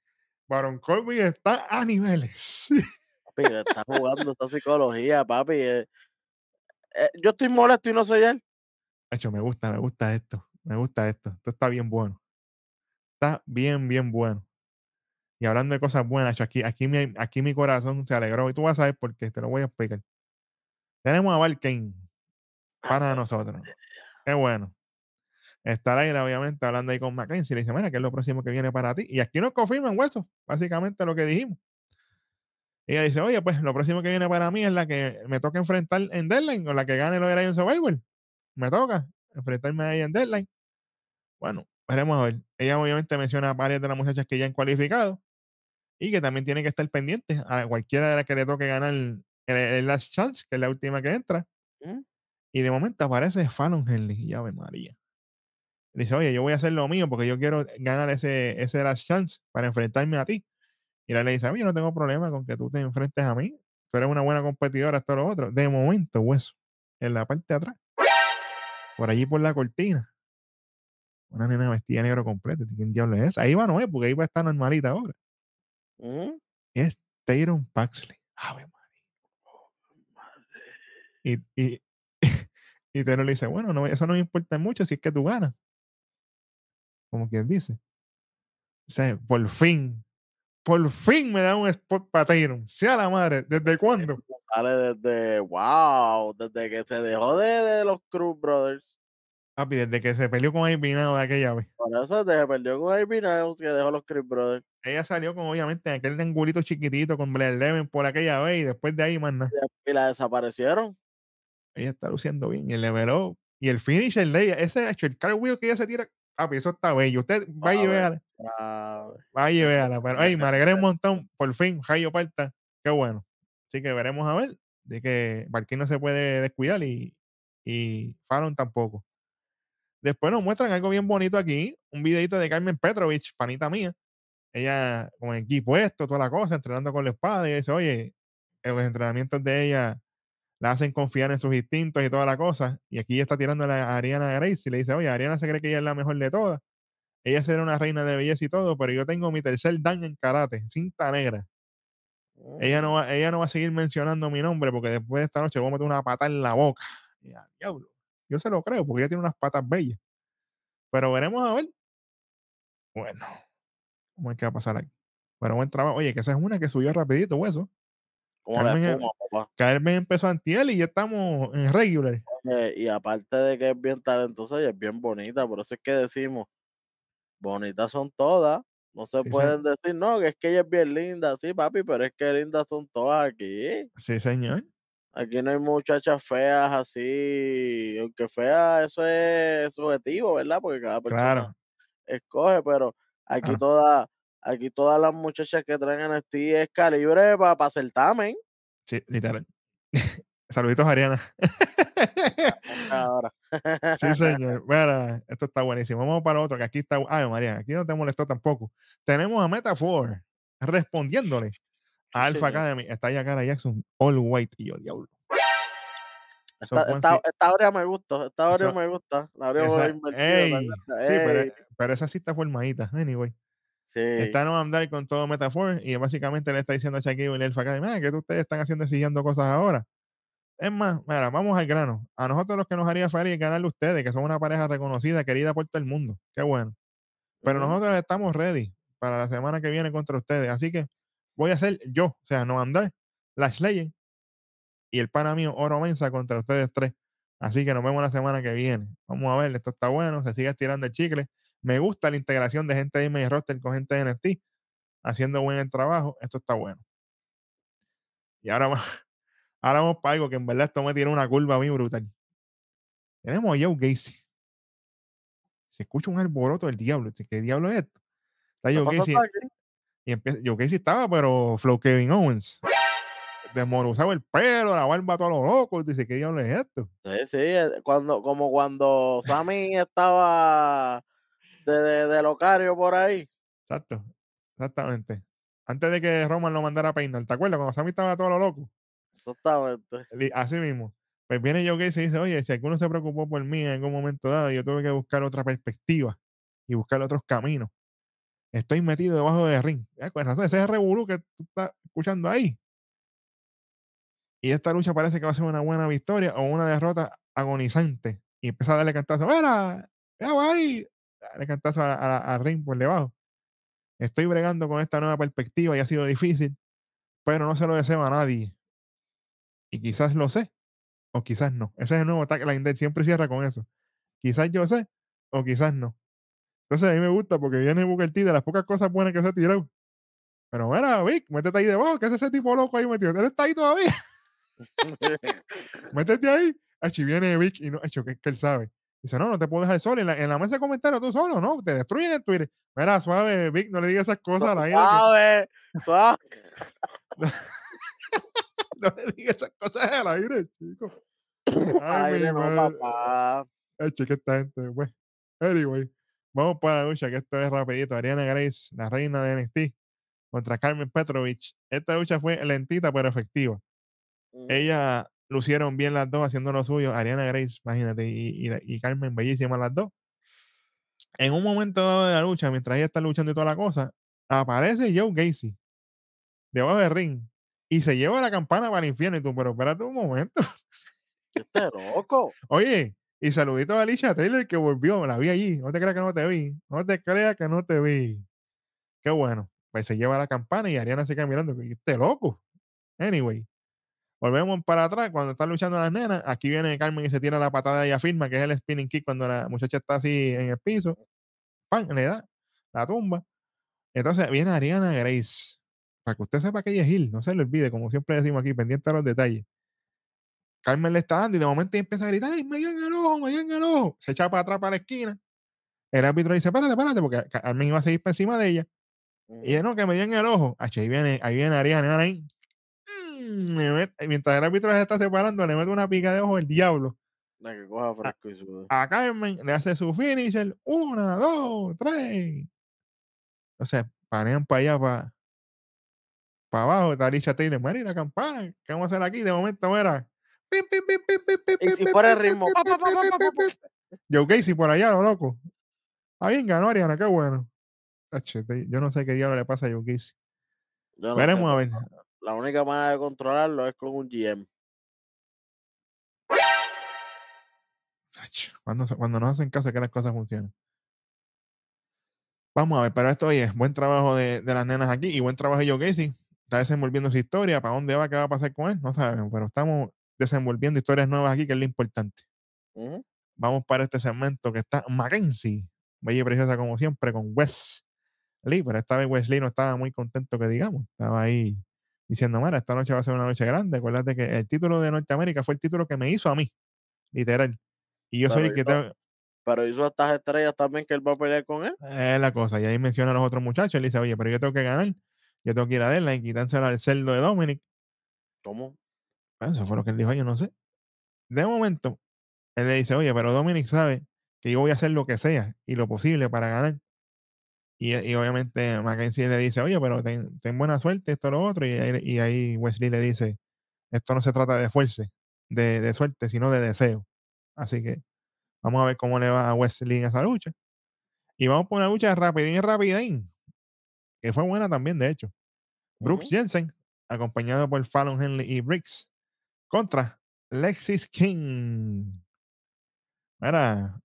Baron Corbin está a niveles. Papi, está jugando esta psicología, papi. eh. Eh, yo estoy molesto y no soy él. De hecho, me gusta, me gusta esto. Me gusta esto. Esto está bien bueno. Está bien, bien bueno. Y hablando de cosas buenas, aquí, aquí, mi, aquí mi corazón se alegró. Y tú vas a ver por qué. Te lo voy a explicar. Tenemos a Val Kane para nosotros. Qué bueno. Está al aire, obviamente, hablando ahí con Mackenzie. Le dice, mira, ¿qué es lo próximo que viene para ti? Y aquí nos confirman hueso, básicamente lo que dijimos. Y ella dice, oye, pues lo próximo que viene para mí es la que me toca enfrentar en Deadline o la que gane lo de Survivor. Me toca enfrentarme ahí en Deadline. Bueno, veremos a ver. Ella obviamente menciona a varias de las muchachas que ya han cualificado y que también tienen que estar pendientes a cualquiera de las que le toque ganar el, el Last Chance, que es la última que entra. ¿Mm? Y de momento aparece Fallon Henley y Ave María. Dice, oye, yo voy a hacer lo mío porque yo quiero ganar ese, ese last chance para enfrentarme a ti. Y la le dice, oye, no tengo problema con que tú te enfrentes a mí. Tú eres una buena competidora, esto lo otro. De momento, hueso, en la parte de atrás, por allí por la cortina, una nena vestida de negro completo. ¿Quién diablo es esa? Ahí va no es, porque ahí va a estar normalita ahora. ¿Mm? Es Tyron Paxley. Ave María. Y, y, y Taylor le dice, bueno, no, eso no me importa mucho si es que tú ganas como quien dice. O sea, por fin, por fin me da un spot para Tyron. Sea la madre, ¿desde cuándo? Sale desde, wow, desde que se dejó de, de los Cruz Brothers. Papi, desde que se peleó con Aipinado de aquella vez. Por eso que perdió con Aipinado que dejó los Cruz Brothers. Ella salió con, obviamente, en aquel angulito chiquitito con Blair Leven por aquella vez y después de ahí, más nada. Y la desaparecieron. Ella está luciendo bien y el level up, y el finisher de ella, ese hecho, el cartwheel que ella se tira, papi, eso está bello. Usted vaya y véala. Vaya y véala. Pero, hey, me alegré un montón. Por fin, Jayo Parta. Qué bueno. Así que veremos a ver. De que Barquín no se puede descuidar y, y Fallon tampoco. Después nos muestran algo bien bonito aquí. Un videito de Carmen Petrovich, panita mía. Ella con el equipo esto, toda la cosa, entrenando con la espada. Y dice, oye, los entrenamientos de ella la hacen confiar en sus instintos y toda la cosa. Y aquí está tirando a Ariana Grace y le dice, oye, Ariana se cree que ella es la mejor de todas. Ella será una reina de belleza y todo, pero yo tengo mi tercer dan en karate, cinta negra. Ella, no va, ella no va a seguir mencionando mi nombre porque después de esta noche voy a meter una pata en la boca. diablo. Yo se lo creo porque ella tiene unas patas bellas. Pero veremos a ver. Bueno, ¿cómo es que va a pasar aquí? Pero buen trabajo. Oye, que esa es una que subió rapidito, hueso. Carmen, Carmen empezó antiel y ya estamos en regular. y aparte de que es bien talentosa y es bien bonita, por eso es que decimos, bonitas son todas. No se pueden decir, no, que es que ella es bien linda, sí, papi, pero es que lindas son todas aquí. Sí, señor. Aquí no hay muchachas feas así, aunque fea, eso es subjetivo, ¿verdad? Porque cada persona escoge, pero aquí todas Aquí todas las muchachas que traen NXT es calibre para pa certamen. Sí, literal. Saluditos, Ariana. Ahora. sí, señor. Mira, esto está buenísimo. Vamos para otro, que aquí está. Ay, María, aquí no te molestó tampoco. Tenemos a Metafor respondiéndole Alpha Academy. Está ahí cara Jackson, all white y yo, diablo. Esta, esta, esta hora me gusta, esta hora me gusta. La hora esa, sí, pero, pero, esa sí está formadita, anyway. Está no andar con todo Metafor y básicamente le está diciendo a Shaquille y el Academy, que ustedes están haciendo siguiendo cosas ahora. Es más, mira, vamos al grano. A nosotros los que nos haría feliz es ganarle a ustedes, que son una pareja reconocida, querida por todo el mundo. Qué bueno. Pero nosotros estamos ready para la semana que viene contra ustedes. Así que voy a hacer yo, o sea, no andar, Lash Legend y el pana mío Oro Mensa contra ustedes tres. Así que nos vemos la semana que viene. Vamos a ver, esto está bueno, se sigue estirando el chicle. Me gusta la integración de gente de main roster con gente de NXT, haciendo buen el trabajo. Esto está bueno. Y ahora, ahora vamos para algo que en verdad esto me tiene una curva muy brutal. Tenemos a Joe Gacy. Se escucha un alboroto del diablo. ¿Qué diablo es esto? Está Joe Gacy. Y empieza, Joe Gacy estaba, pero Flow Kevin Owens desmonuzado el pelo, la barba todo lo loco. Dice, ¿qué diablo es esto? Sí, sí, eh, cuando, como cuando Sammy estaba de, de, Locario por ahí. Exacto, exactamente. Antes de que Roman lo mandara a peinar, ¿te acuerdas? Cuando Sammy estaba todo lo loco. Exactamente. Así mismo. Pues viene Joe Gacy y dice, oye, si alguno se preocupó por mí en algún momento dado, yo tuve que buscar otra perspectiva y buscar otros caminos. Estoy metido debajo del ring. Con razón, ese es el que tú estás escuchando ahí. Y esta lucha parece que va a ser una buena victoria o una derrota agonizante. Y empieza a darle cantazo. ¡Mira! Ya ahí. Dale cantazo a, a, a ring por debajo. Estoy bregando con esta nueva perspectiva y ha sido difícil, pero no se lo deseo a nadie. Y quizás lo sé, o quizás no. Ese es el nuevo tagline siempre cierra con eso. Quizás yo sé, o quizás no. Entonces a mí me gusta porque viene Booker T de las pocas cosas buenas que se ha tirado. Pero mira, Vic, métete ahí debajo, ¿qué es ese tipo loco ahí metido? Él está ahí todavía. métete ahí. Achi viene Vic y no, hecho que, que él sabe. Dice, no, no te puedo dejar solo. En la, en la mesa de comentarios tú solo, ¿no? Te destruyen en Twitter. Mira, suave, Vic, no le digas esas cosas a la gente. Suave, suave. No le digas esas cosas al aire, chico. Ay, Ay, mi no, madre. papá. Ay, chica, esta gente, pues. Anyway, vamos para la lucha, que esto es rapidito. Ariana Grace, la reina de NXT, contra Carmen Petrovich. Esta lucha fue lentita pero efectiva. Ujú. Ellas lucieron bien las dos haciendo lo suyo. Ariana Grace, imagínate, y, y- y Carmen, bellísimas las dos. En un momento dado de la lucha, mientras ella está luchando y toda la cosa, aparece Joe Gacy debajo del ring y se lleva la campana para el infierno. Y tú, pero espérate un momento. Este loco. Oye, y saludito a Alicia Taylor que volvió, la vi allí. No te creas que no te vi. No te creas que no te vi. Qué bueno. Pues se lleva la campana y Ariana se queda mirando. "¿Y Este loco. Anyway. Volvemos para atrás cuando están luchando las nenas. Aquí viene Carmen y se tira la patada y afirma que es el spinning kick cuando la muchacha está así en el piso. ¡Pam! Le da la tumba. Entonces viene Ariana Grace. Para que usted sepa que ella es Gil. No se le olvide, como siempre decimos aquí, pendiente a los detalles. Carmen le está dando y de momento empieza a gritar, ¡ay, me dio en el ojo, me dio en el ojo! Se echa para atrás para la esquina. El árbitro dice, espérate, espérate, porque Ca- Carmen iba a seguir por encima de ella. Y ella, no, que me dio en el ojo. Acho, ahí viene, ahí viene Ariana, ahí. Mm, mientras el árbitro se está separando, le mete una pica de ojo el diablo. La que coja fresco y sube. A Carmen le hace su finisher. Una, dos, tres. Entonces, panean para allá, para, para abajo. Alicia Taylor. Mari, la campana. ¿Qué vamos a hacer aquí? De momento era. Y si fuera el ritmo. Joe Casey por allá, lo loco. Está bien, ganó Ariana, qué bueno. Yo no sé qué diablo le pasa a Joe Casey. Yo no sé, Veremos a ver. La única manera de controlarlo es con un GM. Cuando, cuando nos hacen caso que las cosas funcionan. Vamos a ver, pero esto oye, buen trabajo de, de las nenas aquí y buen trabajo de Joe Casey. Está desenvolviendo su historia. ¿Para dónde va? ¿Qué va a pasar con él? No sabemos, pero estamos desenvolviendo historias nuevas aquí, que es lo importante. Vamos para este segmento que está Mackenzie, bella y preciosa como siempre, con Wes Lee, pero esta vez Wesley no estaba muy contento que digamos. Estaba ahí diciendo, mira, esta noche va a ser una noche grande. Acuérdate que el título de Norteamérica fue el título que me hizo a mí, literal. Y yo soy Pero el que tengo, Pero hizo estas estrellas también que él va a pelear con él. Es la cosa. Y ahí menciona a los otros muchachos. Él dice, oye, pero yo tengo que ganar. Yo tengo que ir a deadline, quitárselo al cerdo de Dominic. ¿Cómo? Bueno, eso fue lo que él dijo, yo no sé. De momento, él le dice, oye, pero Dominic sabe que yo voy a hacer lo que sea y lo posible para ganar. Y, y obviamente Mackenzie le dice, oye, pero ten, ten buena suerte, esto, lo otro. Y, ahí- y ahí Wesley le dice, esto no se trata de fuerza, de, de suerte, sino de deseo. Así que vamos a ver cómo le va a Wesley en esa lucha. Y vamos por una lucha rapidín, rapidín, que fue buena también, de hecho. Brooks. Jensen, acompañado por Fallon Henley y Briggs, contra Lexis King. Mira,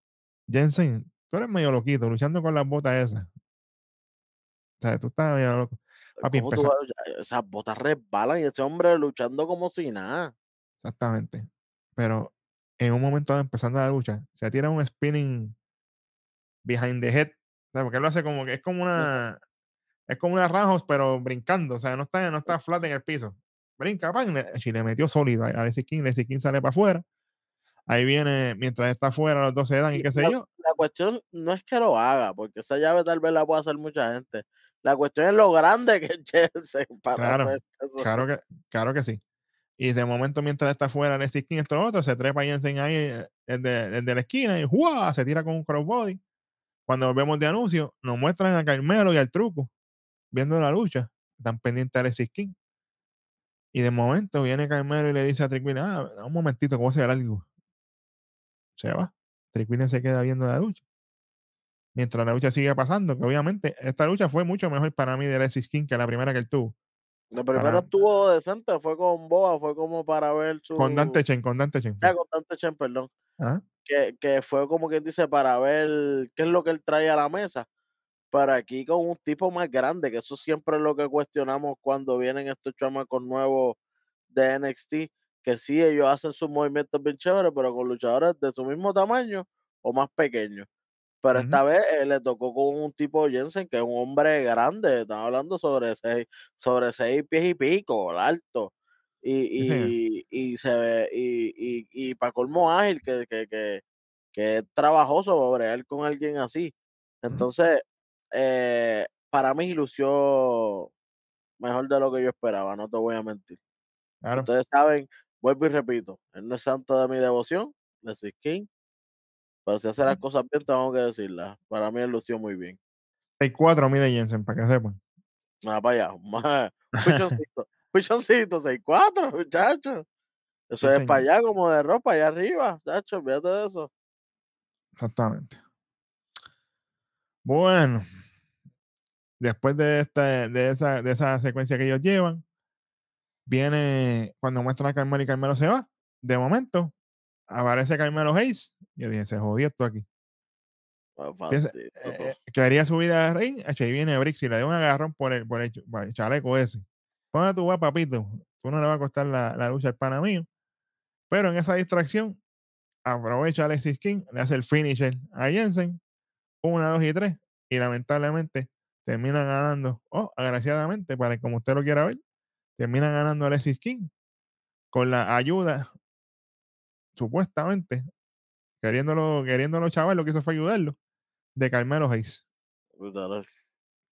Jensen, tú eres medio loquito, luchando con las botas esas. O sea, tú estás medio loco. Papi, ¿Cómo tú empeza- vas- Esas botas resbalan y ese hombre luchando como si nada. Exactamente. Pero en un momento empezando la lucha, se tira un spinning behind the head. O sea, porque él lo hace como que es como una. Es como una rajos, pero brincando. O sea, no está, no está flat en el piso. Brinca, pan, le, y le metió sólido a Lexis King. Lexis King sale para afuera. Ahí viene, mientras está afuera, los dos se dan y Y qué sé yo. La cuestión no es que lo haga, porque esa llave tal vez la pueda hacer mucha gente. La cuestión es lo grande que es Jensen para Claro, hacer eso. Claro que, claro que sí. Y de momento, mientras está fuera Lexis King, esto otro, se trepa Jensen ahí eh, desde, desde la esquina y ¡juá! se tira con un crossbody. Cuando volvemos de anuncio, nos muestran a Carmelo y al truco viendo la lucha. Están pendientes a Alexis King. Y de momento viene Carmelo y le dice a Trick Williams, ah, un momentito, ¿cómo se ve algo? Se va. Trick Williams se queda viendo la lucha. Mientras la lucha sigue pasando, que obviamente esta lucha fue mucho mejor para mí de Alexis King que la primera que él tuvo. Lo primero para- estuvo decente, fue con Boa, fue como para ver su. Con Dante Chen, con Dante Chen. Ah, con Dante Chen, perdón. Que, que fue como quien dice para ver qué es lo que él trae a la mesa. Pero aquí con un tipo más grande, que eso siempre es lo que cuestionamos cuando vienen estos chamacos nuevos de NXT, que sí, ellos hacen sus movimientos bien chéveres, pero con luchadores de su mismo tamaño o más pequeños. Pero esta vez eh, le tocó con un tipo Jensen, que es un hombre grande, estamos hablando sobre seis, sobre seis pies y pico, alto. Y, Sí, y, y se ve, y, y, y para colmo ágil, que, que, que, que es trabajoso para bregar con alguien así. Entonces, eh, para mí lució mejor de lo que yo esperaba, no te voy a mentir. Claro. Ustedes saben, vuelvo y repito, él no es santo de mi devoción, Leslie King, pero si hace las cosas bien, tengo que decirlas. Para mí él lució muy bien. 6'4 mide Jensen, para que sepan. Nada para allá, más, pichoncito, pichoncito, 6'4, muchachos. Eso Sí, es para allá como de ropa, allá arriba, chacho, olvídate de eso. Exactamente. Bueno, después de, esta, de, esa, de esa secuencia que ellos llevan, viene cuando muestran a Carmelo y Carmelo se va. De momento, aparece Carmelo Hayes. Yo dije, se jodió esto aquí. Eh, eh, quería subir a ring, ahí viene Brix y le dio un agarrón por el, por el, ch- por el chaleco ese. ¿Dónde tú vas, papito? Tú no le vas a costar la, la lucha al pana mío. Pero en esa distracción, aprovecha Alexis King, le hace el finisher a Jensen, una, dos y tres, y lamentablemente terminan ganando, o agraciadamente, para como usted lo quiera ver, terminan ganando Alexis King con la ayuda, supuestamente, queriéndolo, queriéndolo chaval, lo que hizo fue ayudarlo, de Carmelo Hayes. Brutal.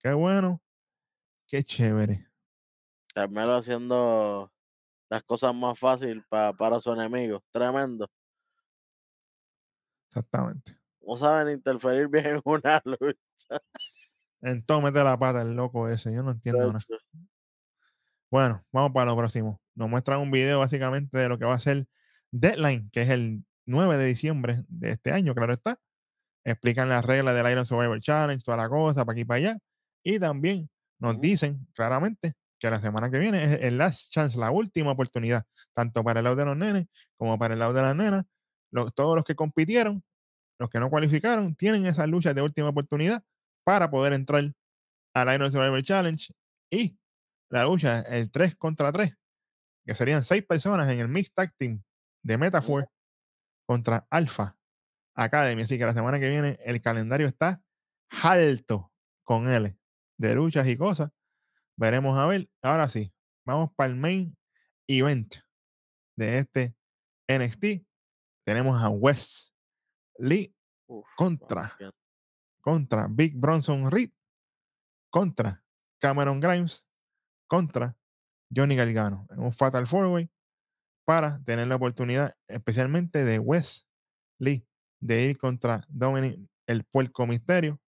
Qué bueno, qué chévere. Carmelo haciendo las cosas más fáciles para su enemigo. Tremendo. Exactamente. No saben interferir bien en una lucha. En todo mete la pata el loco ese, yo no entiendo nada. Bueno, vamos para lo próximo. Nos muestran un video básicamente de lo que va a ser Deadline, que es el 9 de diciembre de este año, claro está. Explican las reglas del Iron Survivor Challenge, toda la cosa, para aquí y para allá. Y también nos dicen claramente que la semana que viene es el last chance, la última oportunidad, tanto para el lado de los nenes como para el lado de las nenas. Todos los que compitieron, los que no cualificaron, tienen esas luchas de última oportunidad para poder entrar al Iron Survivor Challenge. Y la lucha, el 3 contra 3, que serían 6 personas en el Mixed Tag Team de Metaphor contra Alpha Academy. Así que la semana que viene el calendario está alto con él de luchas y cosas. Veremos a ver. Ahora sí, vamos para el main event de este NXT. Tenemos a Wes Lee Uf, contra. Contra Big Bronson Reed, contra Cameron Grimes, contra Johnny Gargano en un Fatal Four Way para tener la oportunidad, especialmente de Wes Lee, de ir contra Dominic el Puerco Misterio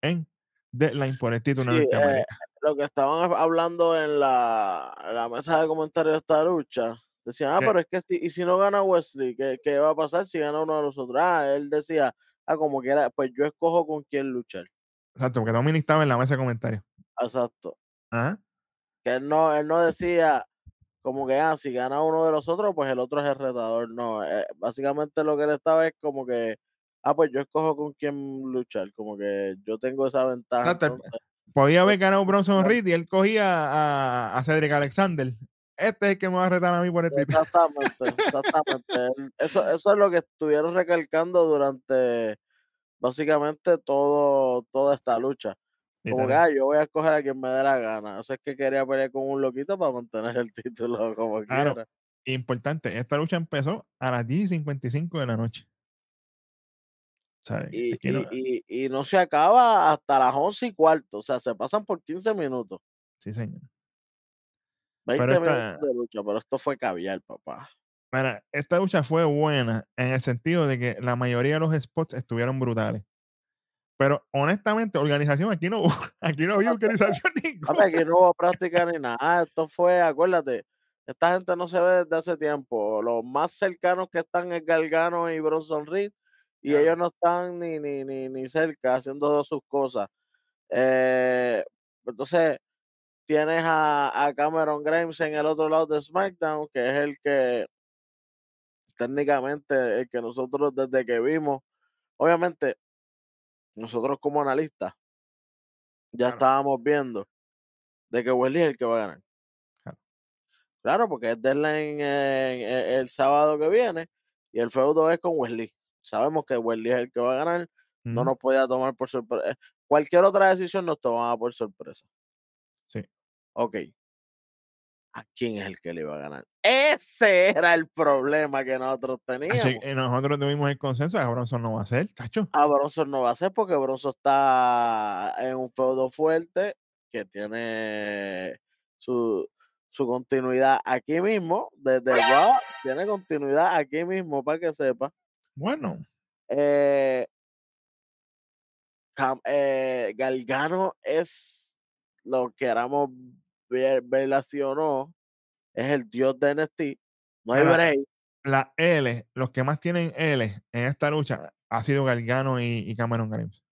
en Deadline por el título Sí, de eh, lo que estaban hablando en la, la mesa de comentarios de esta lucha, decían, ah, ¿Qué? pero es que si, y si no gana Wesley, ¿qué, qué va a pasar si gana uno de los otros? Ah, él decía, ah, como quiera, pues yo escojo con quién luchar. Exacto, porque Dominic estaba en la mesa de comentarios. Exacto. Ajá. Que él no, él no decía como que, ah, si gana uno de los otros, pues el otro es el retador. No, eh, básicamente lo que él estaba es como que, ah, pues yo escojo con quién luchar, como que yo tengo esa ventaja. Exacto, Entonces, Podía haber es- ganado Bronson. Reed y él cogía a, a Cedric Alexander. Este es el que me va a retar a mí por el título. Exactamente, exactamente. Eso, eso es lo que estuvieron recalcando durante básicamente todo, toda esta lucha. Como que, ah, yo voy a escoger a quien me dé la gana. Eso es que quería pelear con un loquito para mantener el título como Claro. quiera. Importante, esta lucha empezó a las 10 y 55 de la noche. ¿Sabes? Y, Aquí no- y, y, y no se acaba hasta las once y cuarto. O sea, se pasan por 15 minutos, Sí, señor. 20 Pero minutos esta, de lucha, pero esto fue caviar, papá. mira, esta lucha fue buena en el sentido de que la mayoría de los spots estuvieron brutales. Pero honestamente, organización aquí no hubo. Aquí no había organización ninguna. aquí no hubo práctica ni nada. Esto fue, acuérdate, esta gente no se ve desde hace tiempo. Los más cercanos que están es Gargano y Bronson Reed. Y ellos no están ni, ni, ni, ni cerca haciendo sus cosas. Eh, entonces, tienes a, a Cameron Grimes en el otro lado de SmackDown, que es el que técnicamente el que nosotros desde que vimos, obviamente, nosotros como analistas, ya Claro. estábamos viendo de que Wesley es el que va a ganar. Claro. Claro, porque es deadline eh, eh, el sábado que viene y el feudo es con Wesley. Sabemos que Wesley es el que va a ganar, no nos podía tomar por sorpresa. Cualquier otra decisión nos tomaba por sorpresa. Ok. ¿A quién es el que le iba a ganar? Ese era el problema que nosotros Así teníamos. que nosotros tuvimos el consenso de que Bronson no va a ser, tacho. A Bronson no va a ser porque Bronson está en un feudo fuerte que tiene su, su continuidad aquí mismo. Desde Raw tiene continuidad aquí mismo para que sepa. Bueno, Eh, Cam- eh, Gargano es lo que queramos no. Es el dios de NXT. No hay break. la L, los que más tienen L en esta lucha ha sido Gargano y, y Cameron Grimes.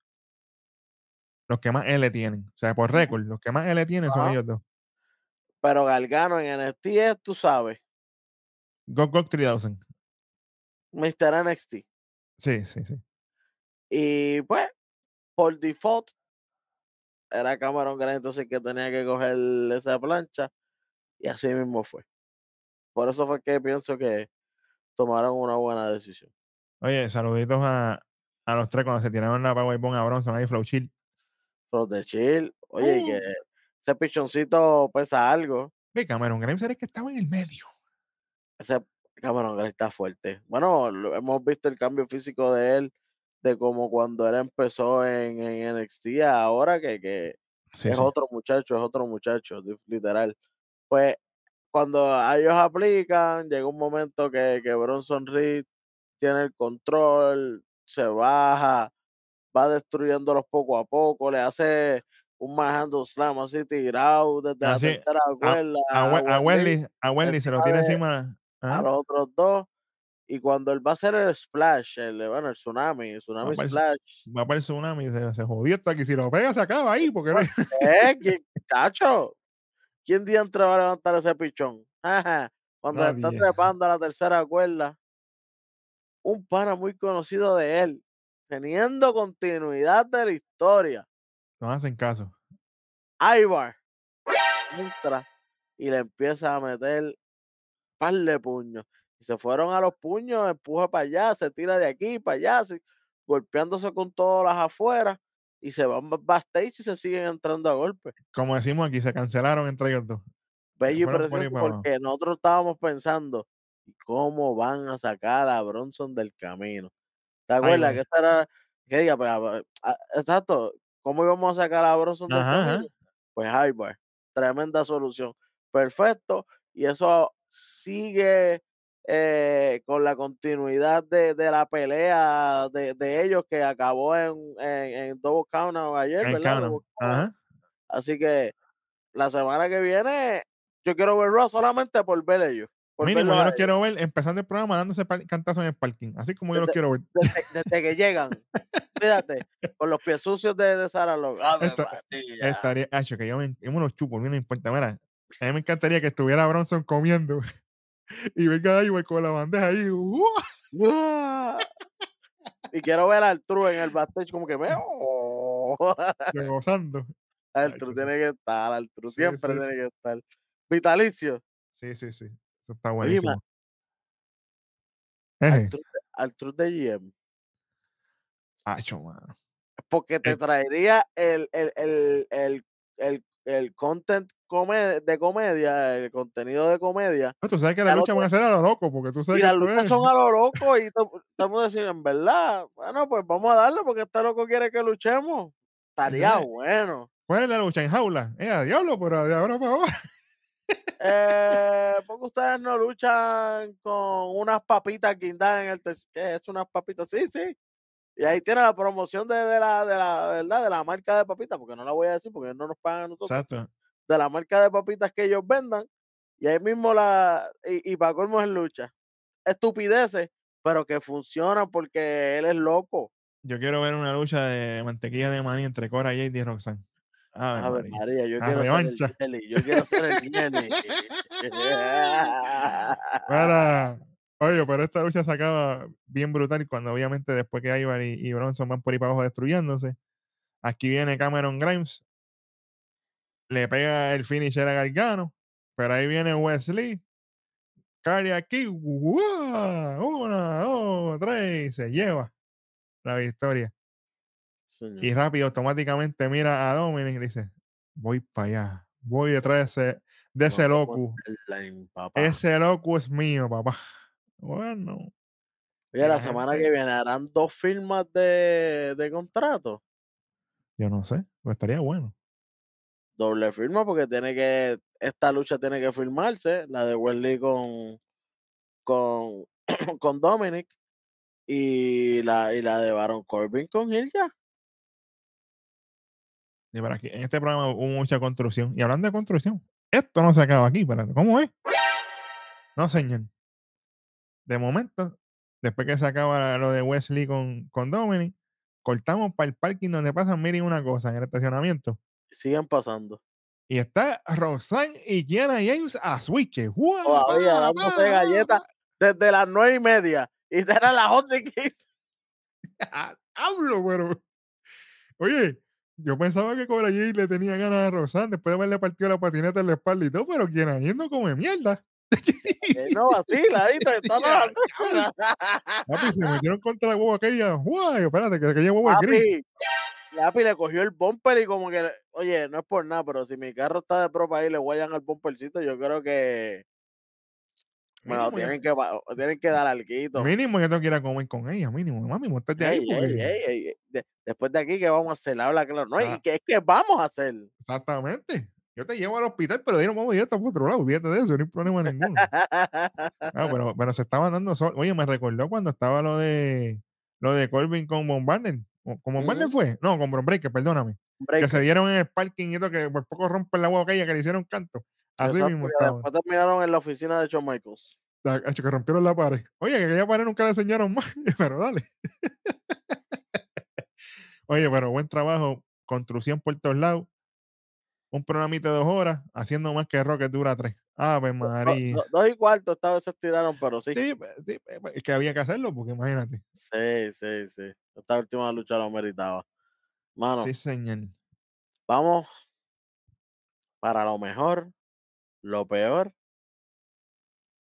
Los que más L tienen. O sea, por récord, los que más L tienen son ellos dos. Pero Gargano en NXT es, tú sabes, Go Go 3000. Mr. NXT. Sí, sí, sí. Y pues, por default, era Cameron Grimes entonces que tenía que coger esa plancha. Y así mismo fue. Por eso fue que pienso que tomaron una buena decisión. Oye, saluditos a, a los tres cuando se tiraron la Powerbomb a Bronson ahí, Flow Chill. Pero de chill. Oye, que Uh. ese pichoncito pesa algo. Ve, Cameron Grimes era el que estaba en el medio. Ese Cameron Grimes está fuerte. Bueno, hemos visto el cambio físico de él, de como cuando él empezó en, en NXT, a ahora que, que Sí, es sí. otro muchacho, es otro muchacho, li- literal. Pues cuando a ellos aplican, llega un momento que, que Bronson Reed tiene el control, se baja, va destruyéndolos poco a poco, le hace un manhandle slam así tirado desde la Así, tercera a, cuerda a, a Wesley, a Wesley se lo tira de- encima. a los otros dos. Y cuando él va a hacer el splash, el, bueno, el tsunami, el tsunami para splash, Va para el tsunami se, se jodió esto aquí. Si lo pega, se acaba ahí. Porque no- ¿eh? ¿Quién, cacho? ¿Quién diantre va a levantar ese pichón? Cuando se está trepando a la tercera cuerda, un pana muy conocido de él, teniendo continuidad de la historia, no hacen caso. Ivar, entra y le empieza a meter par de puños. Y se fueron a los puños, empuja para allá, se tira de aquí para allá, golpeándose con todas las afueras y se van ba- backstage y se siguen entrando a golpes. Como decimos aquí, se cancelaron entre ellos dos. Bello y precioso porque nosotros estábamos pensando, ¿y cómo van a sacar a Bronson del camino? ¿Te acuerdas que esta era, que diga, pues, a ver, a- exacto, ¿cómo íbamos a sacar a Bronson del Ajá, ajá. camino? Pues Ivar, tremenda solución, perfecto, y eso sigue eh, con la continuidad de, de la pelea de, de ellos que acabó en, en, en Double Countdown ayer, En ¿verdad? Countdown. Ajá. Así que la semana que viene yo quiero ver Raw solamente por ver ellos. Por Mínimo, yo los ellos. quiero ver empezando el programa dándose cantazos en el parking. Así como yo los Desde- quiero ver. Desde, desde que llegan, fíjate, con los pies sucios de, de Sarah Log. ¡Ave Esto- María! Estaría, Hacho, que yo me, yo me los chupo, a mí no importa. Mira, a mí me encantaría que estuviera Bronson comiendo y venga ahí con la bandeja ahí. Y quiero ver al True en el backstage como que me... ¡Oh! gozando. Al Ay, True tiene que estar, al True Sí, siempre sí, tiene que estar. Vitalicio. Sí, sí, sí. Eso está buenísimo. al True, al True de GM. Hacho, mano. Porque te Eh. traería el, el, el, el, el, el content come- de comedia, el contenido de comedia. No, tú sabes que las luchas van a ser a lo loco, porque tú sabes Y que las luchas son a lo loco y estamos diciendo, en verdad, bueno, pues vamos a darle porque este loco quiere que luchemos. Estaría bueno. ¿Cuál es la lucha en jaula? Eh, a diablo, pero de ahora para ahora. Eh, porque ustedes no luchan con unas papitas guindadas en el ¿Qué es unas papitas? Sí, sí. Y ahí tiene la promoción de, de la, de la verdad, de la marca de papitas, porque no la voy a decir porque no nos pagan a nosotros. Exacto. De la marca de papitas que ellos vendan. Y ahí mismo la. Y, y para colmo en lucha. Estupideces, pero que funcionan porque él es loco. Yo quiero ver una lucha de mantequilla de maní entre Cora y Roxanne. Ave Ave María. María, yo quiero ser revancha. el Jelly, yo quiero ser el Jenny. Mira, Oye, pero esta lucha se acaba bien brutal cuando obviamente después que Ivar y, y Bronson van por ahí para abajo destruyéndose. Aquí viene Cameron Grimes. Le pega el finisher a Gargano. Pero ahí viene Wesley. Cardiac aquí. Una, dos, tres. Se lleva la victoria. señor. Y rápido, automáticamente mira a Dominic y dice: Voy para allá. Voy detrás de ese, de ese loco. line. Ese loco es mío, papá. Bueno, Oye, la la semana gente- que viene harán dos firmas de, de contrato. yo no sé, pero estaría bueno. Doble firma porque tiene que, esta lucha tiene que firmarse, la de Wesley con, con, con Dominic y la, y la de Baron Corbin con Hilda. Y para aquí, en este programa hubo mucha construcción. Y hablando de construcción, esto no se acaba aquí, espérate, ¿cómo es? No, señor. De momento, después que se acaba lo de Wesley con, con Dominic, cortamos para el parking donde pasan, miren una cosa, en el estacionamiento. Siguen pasando. Y está Roxanne y Kiana James a switch. Todavía dándose galletas desde las nueve y media. Y eran las once y quince. Hablo, pero. Oye, yo pensaba que Cobra Jay le tenía ganas a Roxanne después de haberle partido la patineta en la espalda y todo, pero Kiana James no come mierda. Eh, No vacila, ¿viste? Está Ya, nada. Papi, se metieron contra la hueva aquella. Guay, espérate, que aquella hueva es gris. Papi, Papi le cogió el bumper y como que, oye, no es por nada, pero si mi carro está de pro para ahí le guayan al bumpercito, yo creo que Mínimo, tienen que, tienen que dar algo. Mínimo yo tengo que ir a comer con ella, mínimo. Mami, montate ahí. Ey, porque- ey, ey, ey, de- después de aquí, ¿qué vamos a hacer? Habla claro. No, Ah. y que es que vamos a hacer. Exactamente. Yo te llevo al hospital, pero ahí nos vamos directo por otro lado. Olvídate de eso, no hay problema ninguno. Ah, pero, pero se estaban dando sol. Oye, me recordó cuando estaba lo de lo de Corbin con Von. ¿Con con Von Barner Ujú. fue? No, con Breaker, perdóname. Que se dieron en el parking y todo, que por poco rompen la hueá aquella que le hicieron canto. Así Exacto, mismo que estaban. después terminaron en la oficina de Shawn Michaels. La- que rompieron la pared. Oye, que aquella pared nunca le enseñaron más, pero dale. Oye, pero buen trabajo. Construcción por todos lados. Un programita de dos horas, haciendo más que Rocket dura tres. Ave María. do- dos y cuarto esta vez se estiraron, pero sí. Sí, pues, sí, pues, pues, es que había que hacerlo, porque imagínate. Sí, sí, sí. Esta última lucha lo meritaba. Mano, Sí, señor. vamos para lo mejor, lo peor,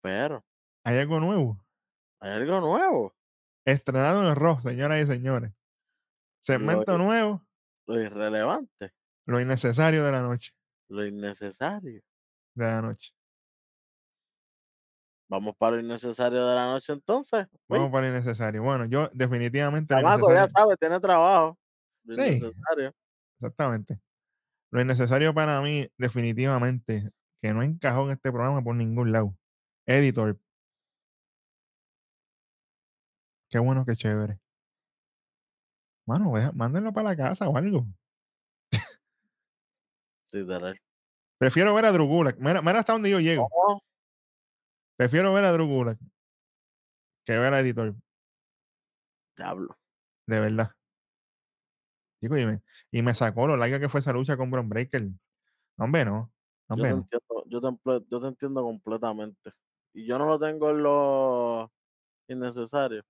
pero Hay algo nuevo. hay algo nuevo. Estrenado en Raw, señoras y señores. Segmento Lo- nuevo, Lo irrelevante, lo innecesario de la noche. lo innecesario. De la noche. Vamos para lo innecesario de la noche entonces. Vamos para lo innecesario. Bueno, yo definitivamente chamaco, ya innecesario- sabe, tiene trabajo. Lo Sí. innecesario. Exactamente. Lo innecesario para mí, definitivamente, que no encajó en este programa por ningún lado. Editor. Qué bueno, qué chévere. Mano, mándenlo para la casa o algo. Literal. Prefiero ver a Drew Gulak. Mira, mira hasta donde yo llego. ¿Cómo? Prefiero ver a Drew Gulak que ver a Editor. Diablo. De verdad. Chico, y, me, y me sacó lo larga que fue esa lucha con Bron Breaker. Hombre, no. Yo Hombre, te, no. entiendo, yo, te, yo te entiendo completamente. Y yo no lo tengo en lo innecesario.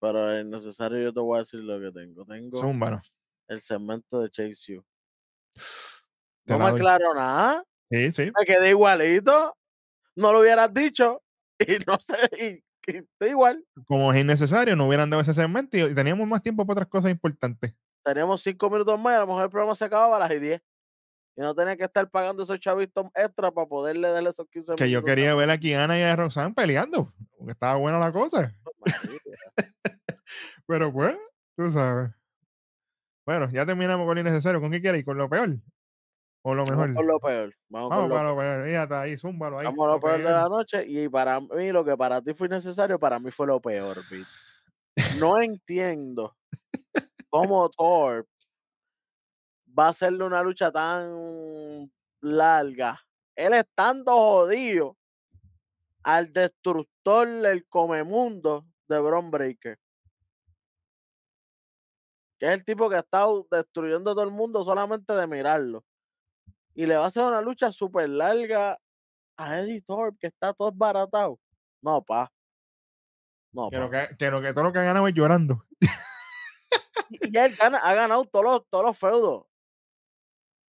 Pero en necesario yo te voy a decir lo que tengo. Tengo el segmento de Chase You. No me aclaró nada. Sí, sí. Me quedé igualito. No lo hubieras dicho. Y no sé. Y, y estoy igual. Como es innecesario, no hubieran dado ese segmento y, teníamos más tiempo para otras cosas importantes. Teníamos cinco minutos más y a lo mejor el programa se acababa a las 10. Y no tenía que estar pagando esos chavitos extra para poderle darle esos 15 Que yo minutos. quería ver a Kiana y a Roxanne peleando. Porque estaba buena la cosa. Pero pues, tú sabes. Bueno, ya terminamos con lo innecesario. ¿Con qué quieres? ¿Con lo peor? ¿O lo Vamos mejor? con lo peor. Vamos, Vamos con lo para lo peor. Fíjate ahí, zúmbalo ahí. Vamos a lo peor de peor. la noche y para mí lo que para ti fue innecesario, para mí fue lo peor, Pete. No entiendo cómo Thor va a hacerle una lucha tan larga. Él estando jodido al destructor del comemundo de Bron Breaker. Que es el tipo que ha estado destruyendo a todo el mundo solamente de mirarlo. Y le va a hacer una lucha súper larga a Eddie Thorpe, que está todo baratado. No, pa. No, pa. que, que, lo que todo lo que ha ganado es llorando. Y, y él gana- ha ganado todos los, todos los feudos.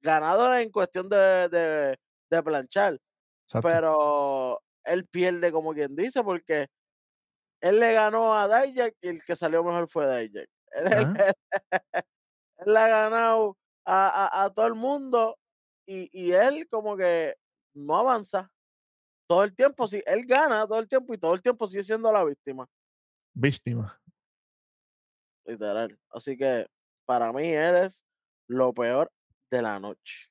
Ganado en cuestión de, de, de planchar. Exacto. Pero él pierde como quien dice, porque él le ganó a Dijak y el que salió mejor fue Dijak. Él, él- le ha ganado a, a- a todo el mundo y, y él como que no avanza. Todo el tiempo, sí, él gana todo el tiempo y todo el tiempo sigue siendo la víctima, Víctima. literal. Así que para mí él es lo peor de la noche.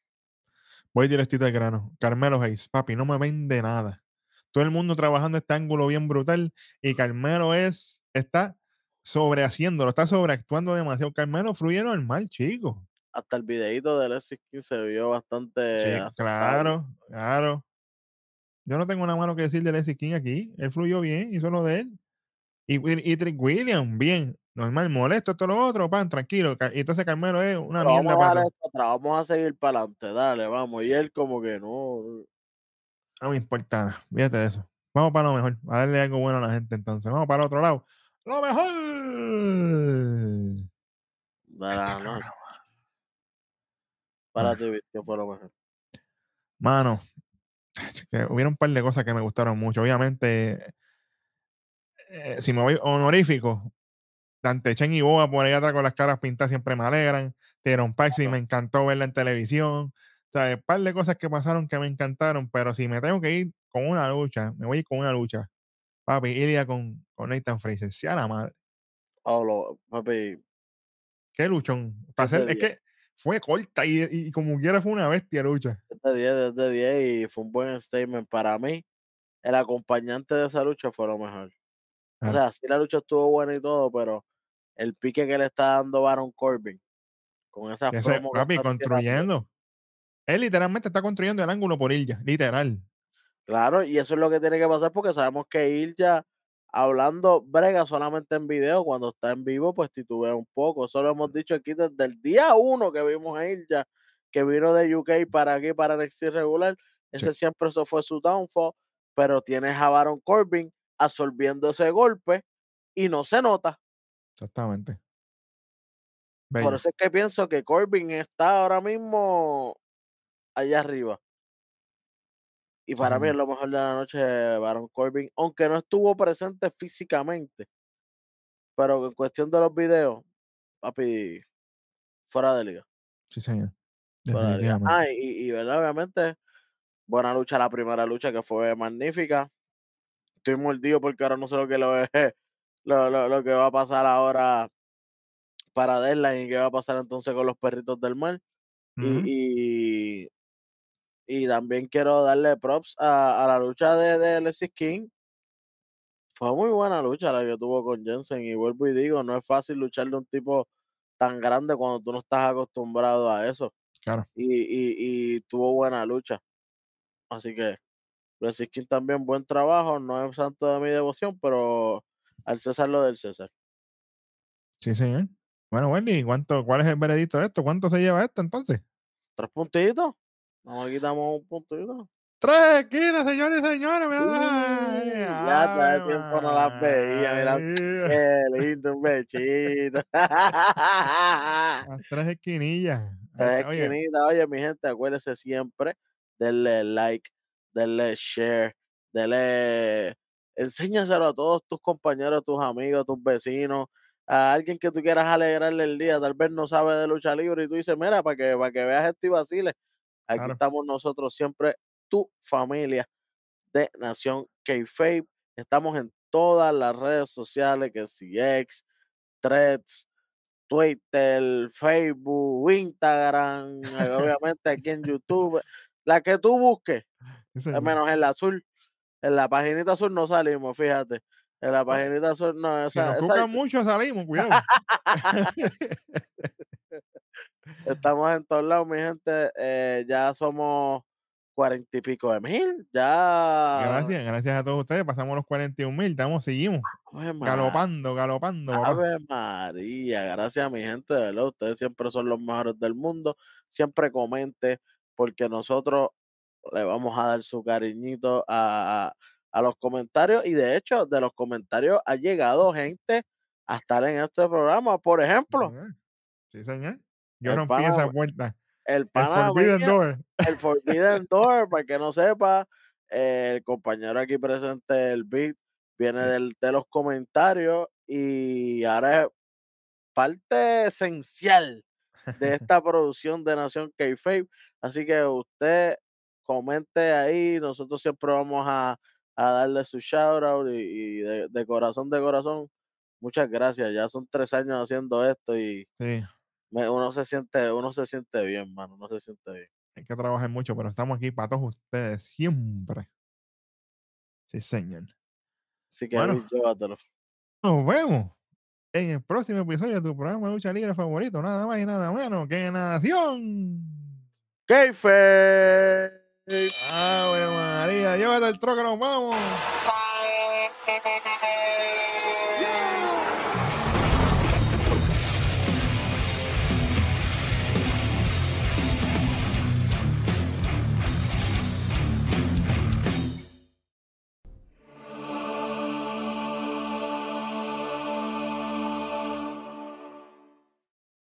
Voy directito al grano. Carmelo Hayes, papi, no me vende nada. Todo el mundo trabajando este ángulo bien brutal y Carmelo es, está sobrehaciéndolo, está sobreactuando demasiado. Carmelo fluye normal, chico. Hasta el videito de Alexis King se vio bastante Sí, claro, claro. Yo no tengo nada malo que decir de Leslie King aquí. Él fluyó bien, hizo lo de él. Y, y, Trick William, bien. Normal, molesto, esto lo otro, pan, tranquilo. Y entonces Carmelo es una Pero mierda vamos a para esto vamos a seguir para adelante, dale, vamos. Y él como que no. No me importa nada. Fíjate de eso. Vamos para lo mejor. A darle algo bueno a la gente entonces. Vamos para el otro lado. Lo mejor. De Este programa. Para Ah. ti, ¿qué fue lo mejor? Mano, que hubiera un par de cosas que me gustaron mucho. Obviamente, eh, si me voy honorífico, Dante Chen y Boa por ahí atrás con las caras pintadas siempre me alegran. Teron Paxi Claro. me encantó verla en televisión. O sea, un par de cosas que pasaron que me encantaron, pero si me tengo que ir con una lucha, me voy a ir con una lucha. Papi, Ilia con, con Nathan Fraser. Sea la madre. Oh, lo- papi, Qué luchón. Para hacer- es que fue corta y, y como quiera fue una bestia lucha. es de 10, es de 10 y fue un buen statement para mí. El acompañante de esa lucha fue lo mejor. Ah. O sea, sí la lucha estuvo buena y todo, pero el pique que le está dando Baron Corbin con promos que papi, tirando, construyendo. Él literalmente está construyendo el ángulo por Ilya, literal. Claro, y eso es lo que tiene que pasar porque sabemos que Ilja hablando brega solamente en video, cuando está en vivo pues titubea un poco. Eso lo hemos dicho aquí desde el día uno que vimos a Ilja, que vino de UK para aquí, para NXT regular. Ese siempre eso fue su downfall, pero tienes a Baron Corbin absorbiendo ese golpe y no se nota. Exactamente. Por eso es que pienso que Corbin está ahora mismo allá arriba. Y para mí es lo mejor de la noche Baron Corbin, aunque no estuvo presente físicamente. Pero en cuestión de los videos, papi, fuera de liga. Sí, señor. Fuera de liga. Ah, y, y verdad, obviamente, buena lucha la primera lucha que fue magnífica. Estoy mordido porque ahora no sé lo que, lo, lo, lo- lo que va a pasar ahora para Deadline y qué va a pasar entonces con los perritos del mar. Y también quiero darle props a, a la lucha de, de Alexis King. Fue muy buena lucha la que tuvo con Jensen. Y vuelvo y digo, no es fácil lucharle a un tipo tan grande cuando tú no estás acostumbrado a eso. Claro. Y, y, y tuvo buena lucha. Así que Alexis King también buen trabajo. No es santo de mi devoción, pero al César lo del César. Sí, señor. Bueno, Wendy, ¿cuánto, ¿cuál es el veredicto de esto? ¿Cuánto se lleva esto entonces? ¿Tres puntitos? No me quitamos un puntito. Tres esquinas, señores y señores. Mira, Uy, ay, ya hace tiempo no las veía, mira. Qué lindo, un bechito. Las tres esquinillas. Tres está, Oye, esquinitas. Oye, mi gente, acuérdese siempre, denle like, denle share, denle, enséñaselo a todos tus compañeros, tus amigos, tus vecinos, a alguien que tú quieras alegrarle el día, tal vez no sabe de lucha libre y tú dices, mira, para que, para que veas esto y vaciles, aquí Claro. estamos nosotros siempre, tu familia de Nación K-Fape, estamos en todas las redes sociales, que si X, Threads, Twitter, Facebook, Instagram, eh, obviamente aquí en YouTube, la que tú busques, sí, eh, menos en la azul, en la paginita azul no salimos, fíjate, en la paginita azul no, Si esa, nos esa- mucho, salimos, cuidado. estamos en todos lados, mi gente, eh, ya somos cuarenta y pico de mil, ya, Gracias, gracias a todos ustedes. Pasamos los 41 mil, estamos, seguimos. Ave. Galopando, galopando. Ave María, gracias a mi gente, de verdad, ustedes siempre son los mejores del mundo, siempre comente, porque nosotros le vamos a dar su cariñito a, a- a los comentarios y de hecho de los comentarios ha llegado gente a estar en este programa. Por ejemplo, Sí, señor. Yo El rompí pana- esa puerta. el El pana Forbidden Miguel- Door. el Forbidden Door, para que no sepa, eh, el compañero aquí presente, el Beat, viene Sí. del, de los comentarios y ahora es parte esencial de esta producción de Nación K-Fape. Así que usted comente ahí, nosotros siempre vamos a, a darle su shout out y, y de, de corazón, de corazón. Muchas gracias, ya son tres años haciendo esto y Sí, me- uno se siente, uno se siente bien, mano, uno se siente bien. hay que trabajar mucho, pero estamos aquí para todos ustedes siempre. Sí, señor. Así que Bueno. Llévatelo. Nos vemos en el próximo episodio de tu programa de lucha libre favorito, nada más y nada menos que Nación. K-Fape. Ave María, llévate el troco, nos vamos.